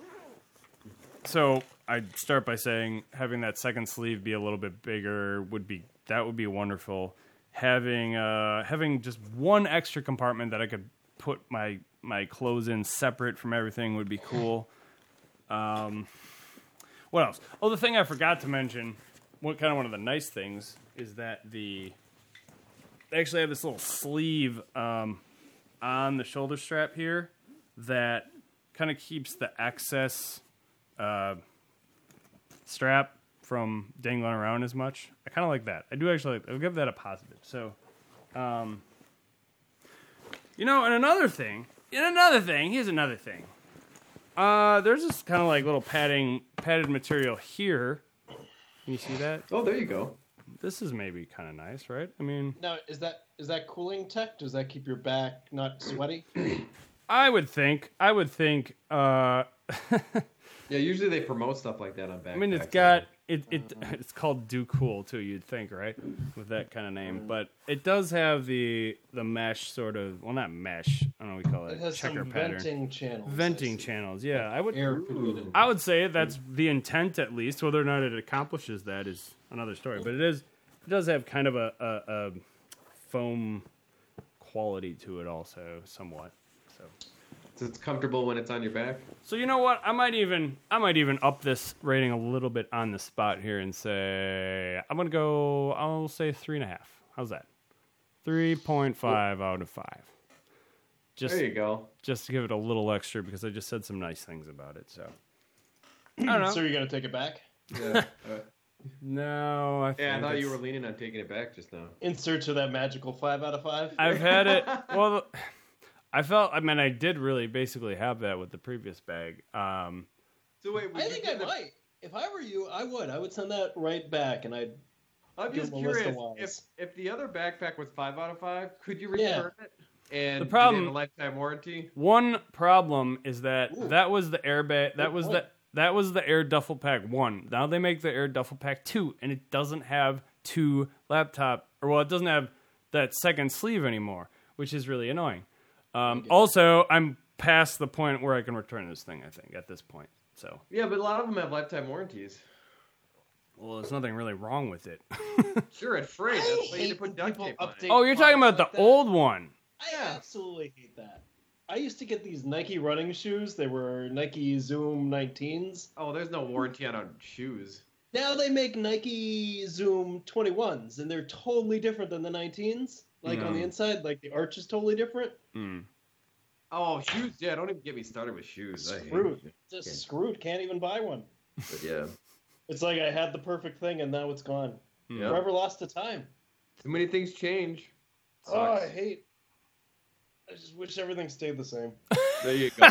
so I'd start by saying having that second sleeve be a little bit bigger would be that would be wonderful. Having uh having just one extra compartment that I could put my my clothes in separate from everything would be cool. Um, what else? Oh, the thing I forgot to mention, what kind of one of the nice things is that the they actually have this little sleeve um, on the shoulder strap here that kind of keeps the excess uh, strap from dangling around as much. I kind of like that. I do actually. I'll give that a positive. So, um, you know, and another thing, and another thing. Here's another thing. Uh, there's this kind of like little padding, padded material here. Can you see that? Oh, there you go. This is maybe kind of nice, right? I mean, Now, is that is that cooling tech? Does that keep your back not sweaty? I would think. I would think. Uh, Yeah, usually they promote stuff like that on backpacks. I mean, it's got it. It it's called Do Cool too. You'd think, right, with that kind of name. Mm-hmm. But it does have the the mesh sort of. Well, not mesh. I don't know what we call it. It has checker some pattern. venting channels. Venting channels. Yeah, I would. Air could. I would say that's the intent at least. Whether or not it accomplishes that is another story. But it is. It does have kind of a, a, a foam quality to it, also somewhat. So. So it's comfortable when it's on your back. So you know what? I might even I might even up this rating a little bit on the spot here and say I'm gonna go. I'll say three and a half. How's that? Three point five out of five. Just There you go. just to give it a little extra because I just said some nice things about it. So I don't know. So you're gonna take it back? Yeah. Uh, no, I yeah, I think thought you were leaning on taking it back just now. In search of that magical five out of five. I've had it. Well, I felt. I mean, I did really basically have that with the previous bag. Um, So wait, would I think give I the- might. If I were you, I would. I would send that right back, and I'd. I'm Give just them a list of curious if if the other backpack was five out of five, could you Yeah. return it? And The problem- have a lifetime warranty. One problem is that Ooh. that was the airbag. That Good was point. the that was the Air Duffel Pack one. Now they make the Air Duffel Pack two, and it doesn't have two laptop, or well, it doesn't have that second sleeve anymore, which is really annoying. Um, also, I'm past the point where I can return this thing. I think at this point. So, Yeah, but a lot of them have lifetime warranties. well, there's nothing really wrong with it. Sure, it's free. That's why you need to put duct tape on it. oh, you're talking about the that. old one. I absolutely hate that. I used to get these Nike running shoes. They were Nike Zoom 19s. Oh, there's no warranty on our shoes. Now they make Nike Zoom 21s, and they're totally different than the 19s. Like on the Mm. inside, like the arch is totally different. Mm. Oh, shoes. Yeah, don't even get me started with shoes. I hate Screwed. it. Just Yeah. screwed. Can't even buy one. But yeah. It's like I had the perfect thing, and now it's gone. Yeah. Forever lost to time. Too many things change. Oh, I hate. I just wish everything stayed the same. There you go.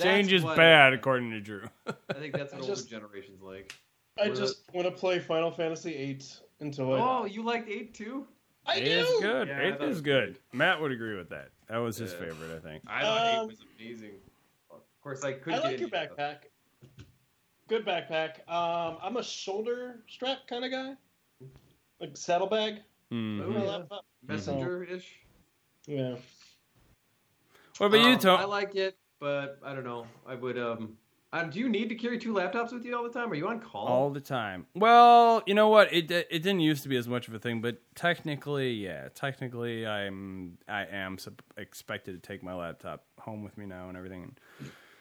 Change is bad, according to Drew. I think that's what I older just- generations like. I What just want to play Final Fantasy VIII until I. Oh, you liked eight too? I It do. is good. Yeah, I it thought it is good. Matt would agree with that. That was his Yeah. favorite, I think. I thought Um, eight was amazing. Of course, I could. I get like your into it. backpack. Good backpack. Um, I'm a shoulder strap kind of guy, like saddlebag Mhm. Yeah. Messenger ish. Yeah. What about you, Tom? I like it, but I don't know. I would. Um, uh, do you need to carry two laptops with you all the time? Are you on call? all the time. Well, you know what? It it didn't used to be as much of a thing, but technically, yeah, technically, I'm I am sup- expected to take my laptop home with me now and everything.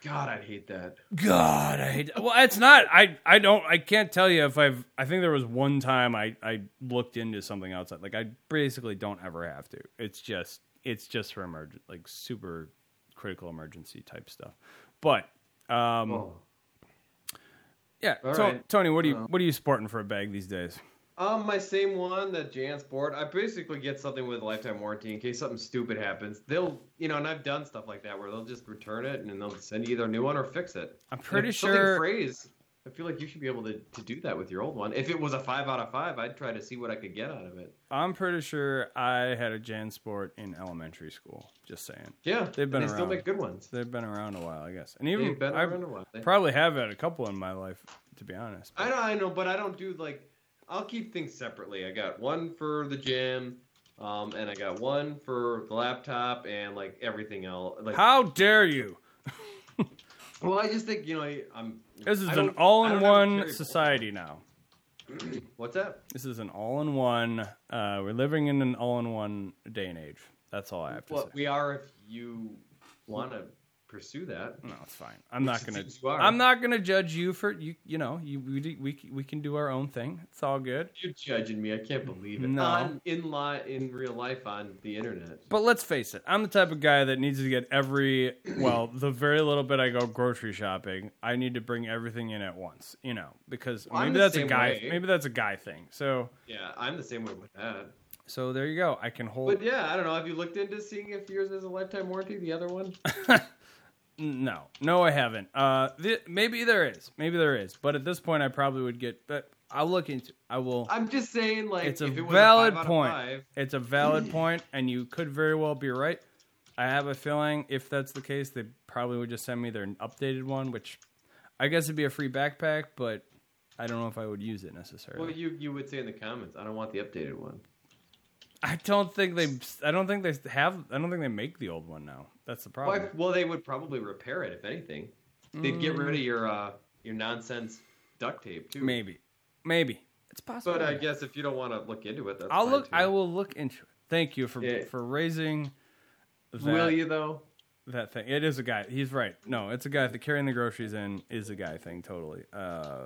God, I hate that. God, I hate. Well, it's not. I I don't. I can't tell you if I've. I think there was one time I I looked into something outside. Like I basically don't ever have to. It's just it's just for emergent, like super critical emergency type stuff. But um, Oh. yeah, All To- right. Tony, what are you Uh, what are you sporting for a bag these days? Um, my same one that JanSport. I basically get something with a lifetime warranty in case something stupid happens. They'll, you know, and I've done stuff like that where they'll just return it and then they'll send you either a new one or fix it. I'm pretty sure. Phrase, I feel like you should be able to, to do that with your old one. If it was a five out of five, I'd try to see what I could get out of it. I'm pretty sure I had a JanSport in elementary school. Just saying, Yeah, They've been they still around. make good ones. they've been around a while, I guess. And even They've been I around a while. They- probably have had a couple in my life, to be honest. I know, I know, but I don't do like. I'll keep things separately. I got one for the gym, um, and I got one for the laptop and like everything else. Like, How dare you? well, I just think you know, I- I'm. This is an don't- I don't have a all-in-one society now. What's that? This is an all-in-one. Uh, we're living in an all-in-one day and age. That's all I have to Well, say. we are if you want to pursue that. No, it's fine. I'm not gonna. I'm not gonna judge you for you. You know, you we we we can do our own thing. It's all good. You're judging me. I can't believe it. No. On, in li- in real life on the internet. But let's face it, I'm the type of guy that needs to get every well, the very little bit I go grocery shopping, I need to bring everything in at once, you know, because Well, maybe that's a guy way. maybe that's a guy thing. So Yeah, I'm the same way with that. so there you go. I can hold But yeah, I don't know. Have you looked into seeing if yours has a lifetime warranty? The other one? no. No, I haven't. Uh th- maybe there is. Maybe there is. But at this point I probably would get but I'll look into I will I'm just saying, like, It's a if it was valid a point. Five, It's a valid point, and you could very well be right. I have a feeling if that's the case, they probably would just send me their updated one, which I guess it'd be a free backpack, but I don't know if I would use it necessarily. well, you you would say in the comments, I don't want the updated one. I don't think they. I don't think they have. I don't think they make the old one now. That's the Well, problem. I- well, they would probably repair it if anything. They'd get rid of your uh, your nonsense duct tape too. Maybe, maybe it's possible. But I guess if you don't want to look into it, that's I'll fine, look. too. I will look into it. Thank you for Yeah. for raising. That, Will you though? that thing. It is a guy. He's right. No, it's a guy. The carrying the groceries in is a guy thing. Totally. Uh,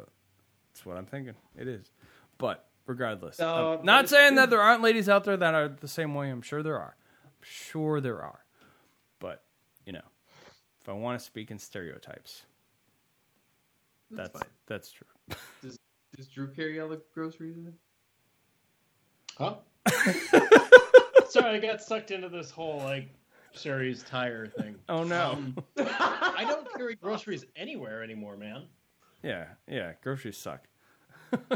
that's what I'm thinking. It is. But regardless, No, I'm not saying that there aren't ladies out there that are the same way. I'm sure there are. I'm sure there are. But you know, if I want to speak in stereotypes, That's, that's fine. that's true. Does Drew carry all the groceries in? Huh? Sorry, I got sucked into this whole like Sherry's tire thing. Oh no. Um, I don't carry groceries anywhere anymore, man. yeah, yeah. Groceries suck.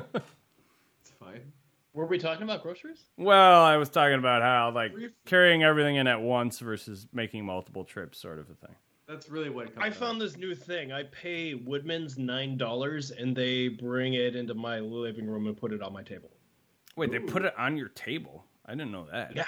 It's fine. Were we talking about groceries? Well, I was talking about how like Brief- carrying everything in at once versus making multiple trips, sort of a thing. That's really what it comes I down found this new thing. I pay Woodman's nine dollars, and they bring it into my living room and put it on my table. Wait, they put it on your table? I didn't know that. Yeah.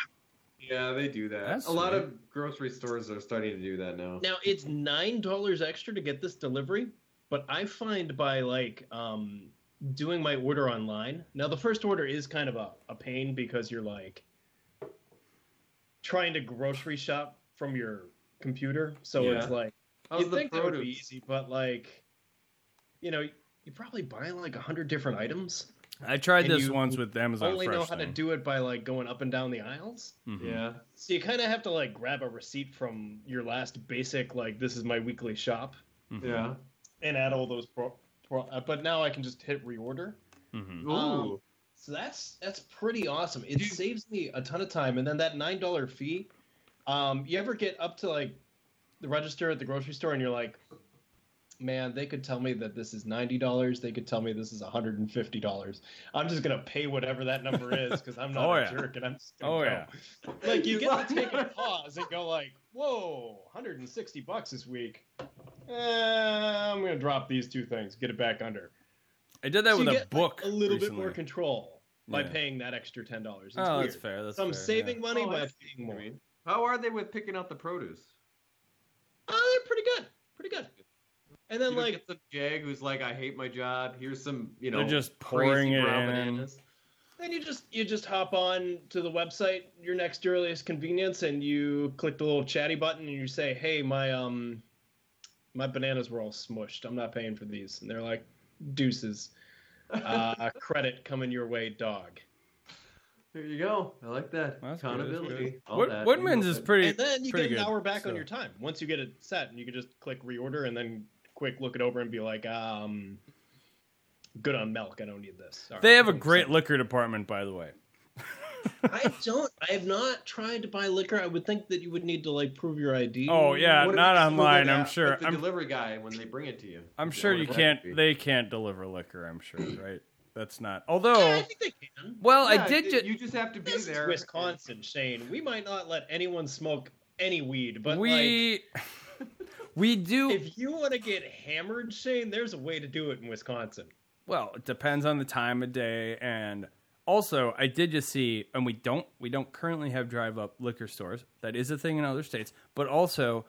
Yeah, they do that. That's a lot sweet. of grocery stores are starting to do that now. Now it's nine dollars extra to get this delivery, but I find by like um, doing my order online. Now the first order is kind of a, a pain because you're like trying to grocery shop from your computer. So Yeah. it's like How's you the think that would be easy, but like you know, you probably buy like a hundred different items. I tried this once with Amazon Only Fresh. know how to do it by like going up and down the aisles. Mhm. Yeah. So you kind of have to like grab a receipt from your last basic like this is my weekly shop Mhm. Yeah. and add all those pro, pro uh, but now I can just hit reorder. Mhm. Ooh. Um, So that's that's pretty awesome. It Do you- saves me a ton of time and then that $9 fee um you ever get up to like the register at the grocery store and you're like, man, they could tell me that this is ninety dollars. They could tell me this is hundred and fifty dollars. I'm just gonna pay whatever that number is because I'm not Oh, a yeah. jerk and I'm just gonna Oh go. yeah. Like you get to take a pause and go like, whoa, 160 bucks this week. Eh, I'm gonna drop these two things, get it back under. I did that So with you a get, book. like, a little bit more control by Yeah. paying that extra ten dollars. Oh, weird. that's fair. That's so I'm fair, saving yeah. money Oh, by paying more. mean. How are they with picking out the produce? Oh, they're pretty good, pretty good. And then You like get some jag who's like, I hate my job. Here's some, you know, They're just pouring it brown in. bananas. Then you just you just hop on to the website, your next earliest convenience, and you click the little chatty button, and you say, "Hey, my um, my bananas were all smushed. I'm not paying for these." And they're like, "Deuces, uh, credit coming your way, dog." There you go. I like that. That's good, that's Accountability. all Wood- that. Woodman's is pretty. and then you get an good, hour back on your time once you get it set, and you can just click reorder, and then quick look it over and be like, um, "Good on milk. I don't need this." All They right, have a thanks. great liquor department, by the way. I don't. I have not tried to buy liquor. I would think that you would need to like prove your ID. Oh yeah, What not online. I'm sure. like the I'm, delivery guy when they bring it to you. I'm sure you can't. They can't deliver liquor. I'm sure, right? That's not. Yeah, Although, I think they can. well, Yeah, I did. it- Ju- You just have to be This there. is Wisconsin, Shane. We might not let anyone smoke any weed, but like, we we do. if you want to get hammered, Shane, there's a way to do it in Wisconsin. Well, it depends on the time of day, and also I did just see, and we don't we don't currently have drive up liquor stores. That is a thing in other states, but also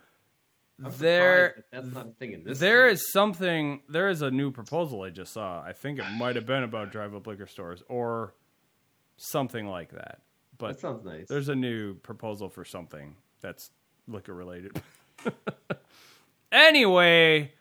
I'm there that's not a thing in this. there state. is something. There is a new proposal I just saw. I think it might have been about drive up liquor stores or something like that. But That sounds nice. there's a new proposal for something that's liquor related. anyway,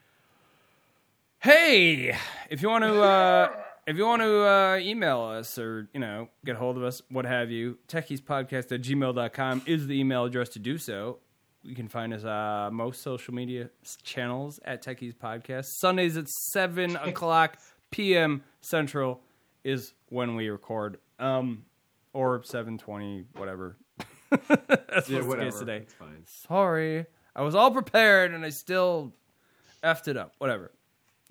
hey, if you want to uh, if you want to uh, email us or you know get hold of us, what have you, techiespodcast at gmail.com is the email address to do so. You can find us uh, most social media channels at Techies Podcast. Sundays at seven o'clock p.m. Central is when we record, um, or seven twenty, whatever. That's yeah, what's the case today. Sorry, I was all prepared and I still effed it up. Whatever.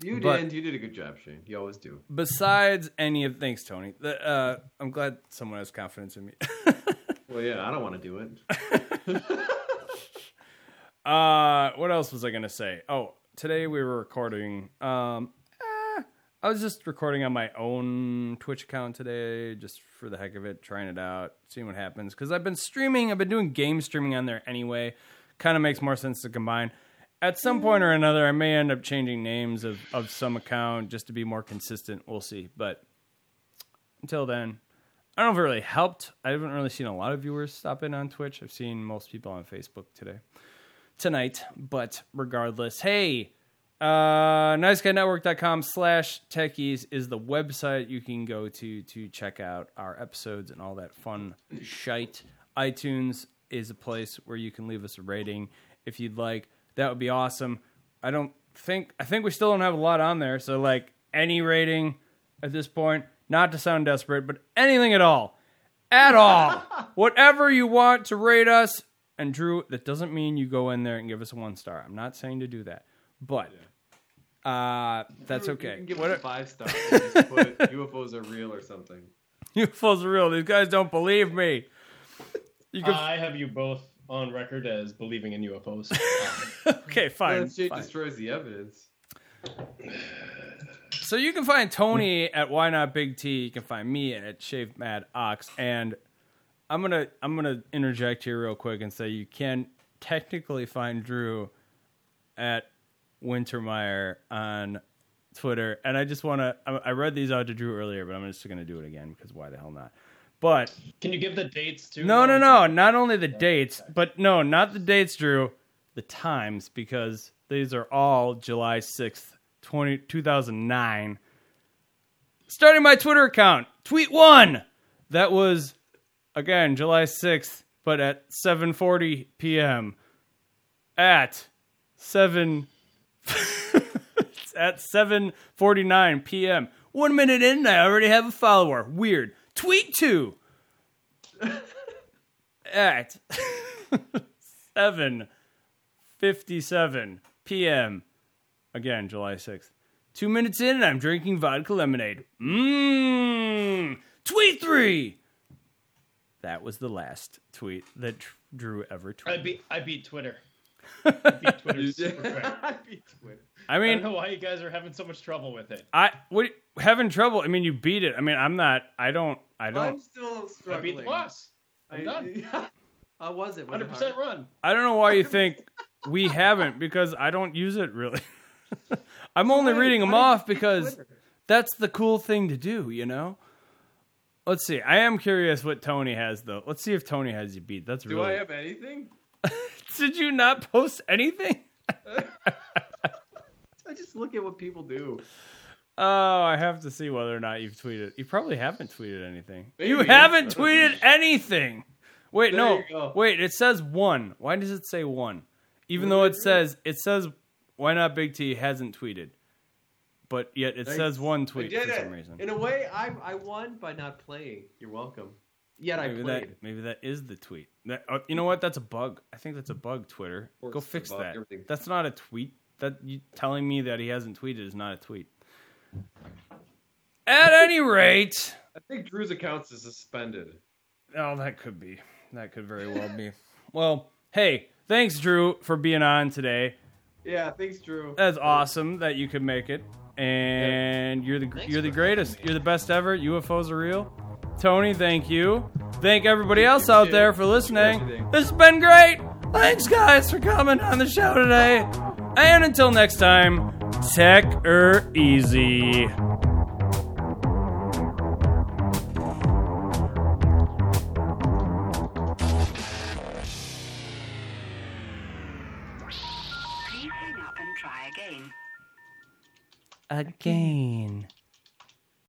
You But- did. You did a good job, Shane. You always do. Besides any of, thanks, Tony. The, uh, I'm glad someone has confidence in me. Well, yeah, I don't want to do it. Uh, what else was I gonna say? Oh, today we were recording. Um, eh, I was just recording on my own Twitch account today, just for the heck of it, trying it out, seeing what happens. Because I've been streaming, I've been doing game streaming on there anyway. Kind of makes more sense to combine. At some point or another, I may end up changing names of of some account just to be more consistent. We'll see, but until then. I don't know if it really helped. I haven't really seen a lot of viewers stop in on Twitch. I've seen most people on Facebook today tonight. But regardless, hey, uh, niceguynetwork.com slash techies is the website you can go to to check out our episodes and all that fun shite. iTunes is a place where you can leave us a rating if you'd like. That would be awesome. I don't think, I think we still don't have a lot on there. So, like, any rating at this point, not to sound desperate, but anything at all. At all. Whatever you want to rate us, and Drew, that doesn't mean you go in there and give us a one star. I'm not saying to do that, but uh, that's You okay. can give What us a five star. and just put UFOs are real or something. UFOs are real. These guys don't believe me. You can, I have you both on record as believing in UFOs. okay, fine. That shit fine. destroys the evidence. So you can find Tony at Why Not Big T. You can find me at Shaved Mad Ox. And I'm gonna I'm gonna interject here real quick and say you can technically find Drew at Wintermeyer on Twitter. And I just want to I, I read these out to Drew earlier, but I'm just gonna do it again because why the hell not? But Can you give the dates too? no, no, no. Not only the dates, but no, not the dates, Drew. The times, because these are all July 6th, 20, 2009. Starting my Twitter account, tweet one. That was, again, July 6th, but at 7.40 p.m. At 7... at 7.49 p.m. One minute in, I already have a follower. Weird. Tweet two at seven 6:57 p.m. Again, July 6th. 2 minutes in and I'm drinking vodka lemonade. Mmm. Tweet 3. That was the last tweet that Drew ever I tweeted. beat I beat Twitter. I beat Twitter. I beat Twitter. I I don't mean, know why you guys are having so much trouble with it. I what having trouble. I mean, you beat it. I mean, I'm not I don't I I'm don't still I struggling. beat the boss. I'm done. How was it? Hundred percent run. I don't know why you think we haven't because I don't use it really. I'm only Why- reading them why off because Twitter? that's the cool thing to do, you know? Let's see. I am curious what Tony has though. Let's see if Tony has you beat. That's Do really I have anything? Did you not post anything? I just look at what people do. Oh, I have to see whether or not you've tweeted. You probably haven't tweeted anything. You haven't tweeted anything. Wait, There no. Wait, it says one. Why does it say one? Even though it says it says why not Big T hasn't tweeted. But yet it says one tweet did for it. some reason. In a way, I I won by not playing. You're welcome. Yet I Maybe played. that maybe that is the tweet. That, uh, you know what? That's a bug. I think that's a bug. Twitter, go fix that. everything. That's not a tweet. That you telling me that he hasn't tweeted is not a tweet. At any rate, I think Drew's account is suspended. oh, that could be. That could very well be. Well, hey, thanks, Drew, for being on today. Yeah, thanks, Drew. That's awesome that you could make it, and you're the Thanks you're the greatest. You're the best ever. UFOs are real. Tony, thank you. Thank everybody else out there for listening. Everything. This has been great. Thanks, guys, for coming on the show today. And until next time, tech er easy. Please hang up and try again. Again.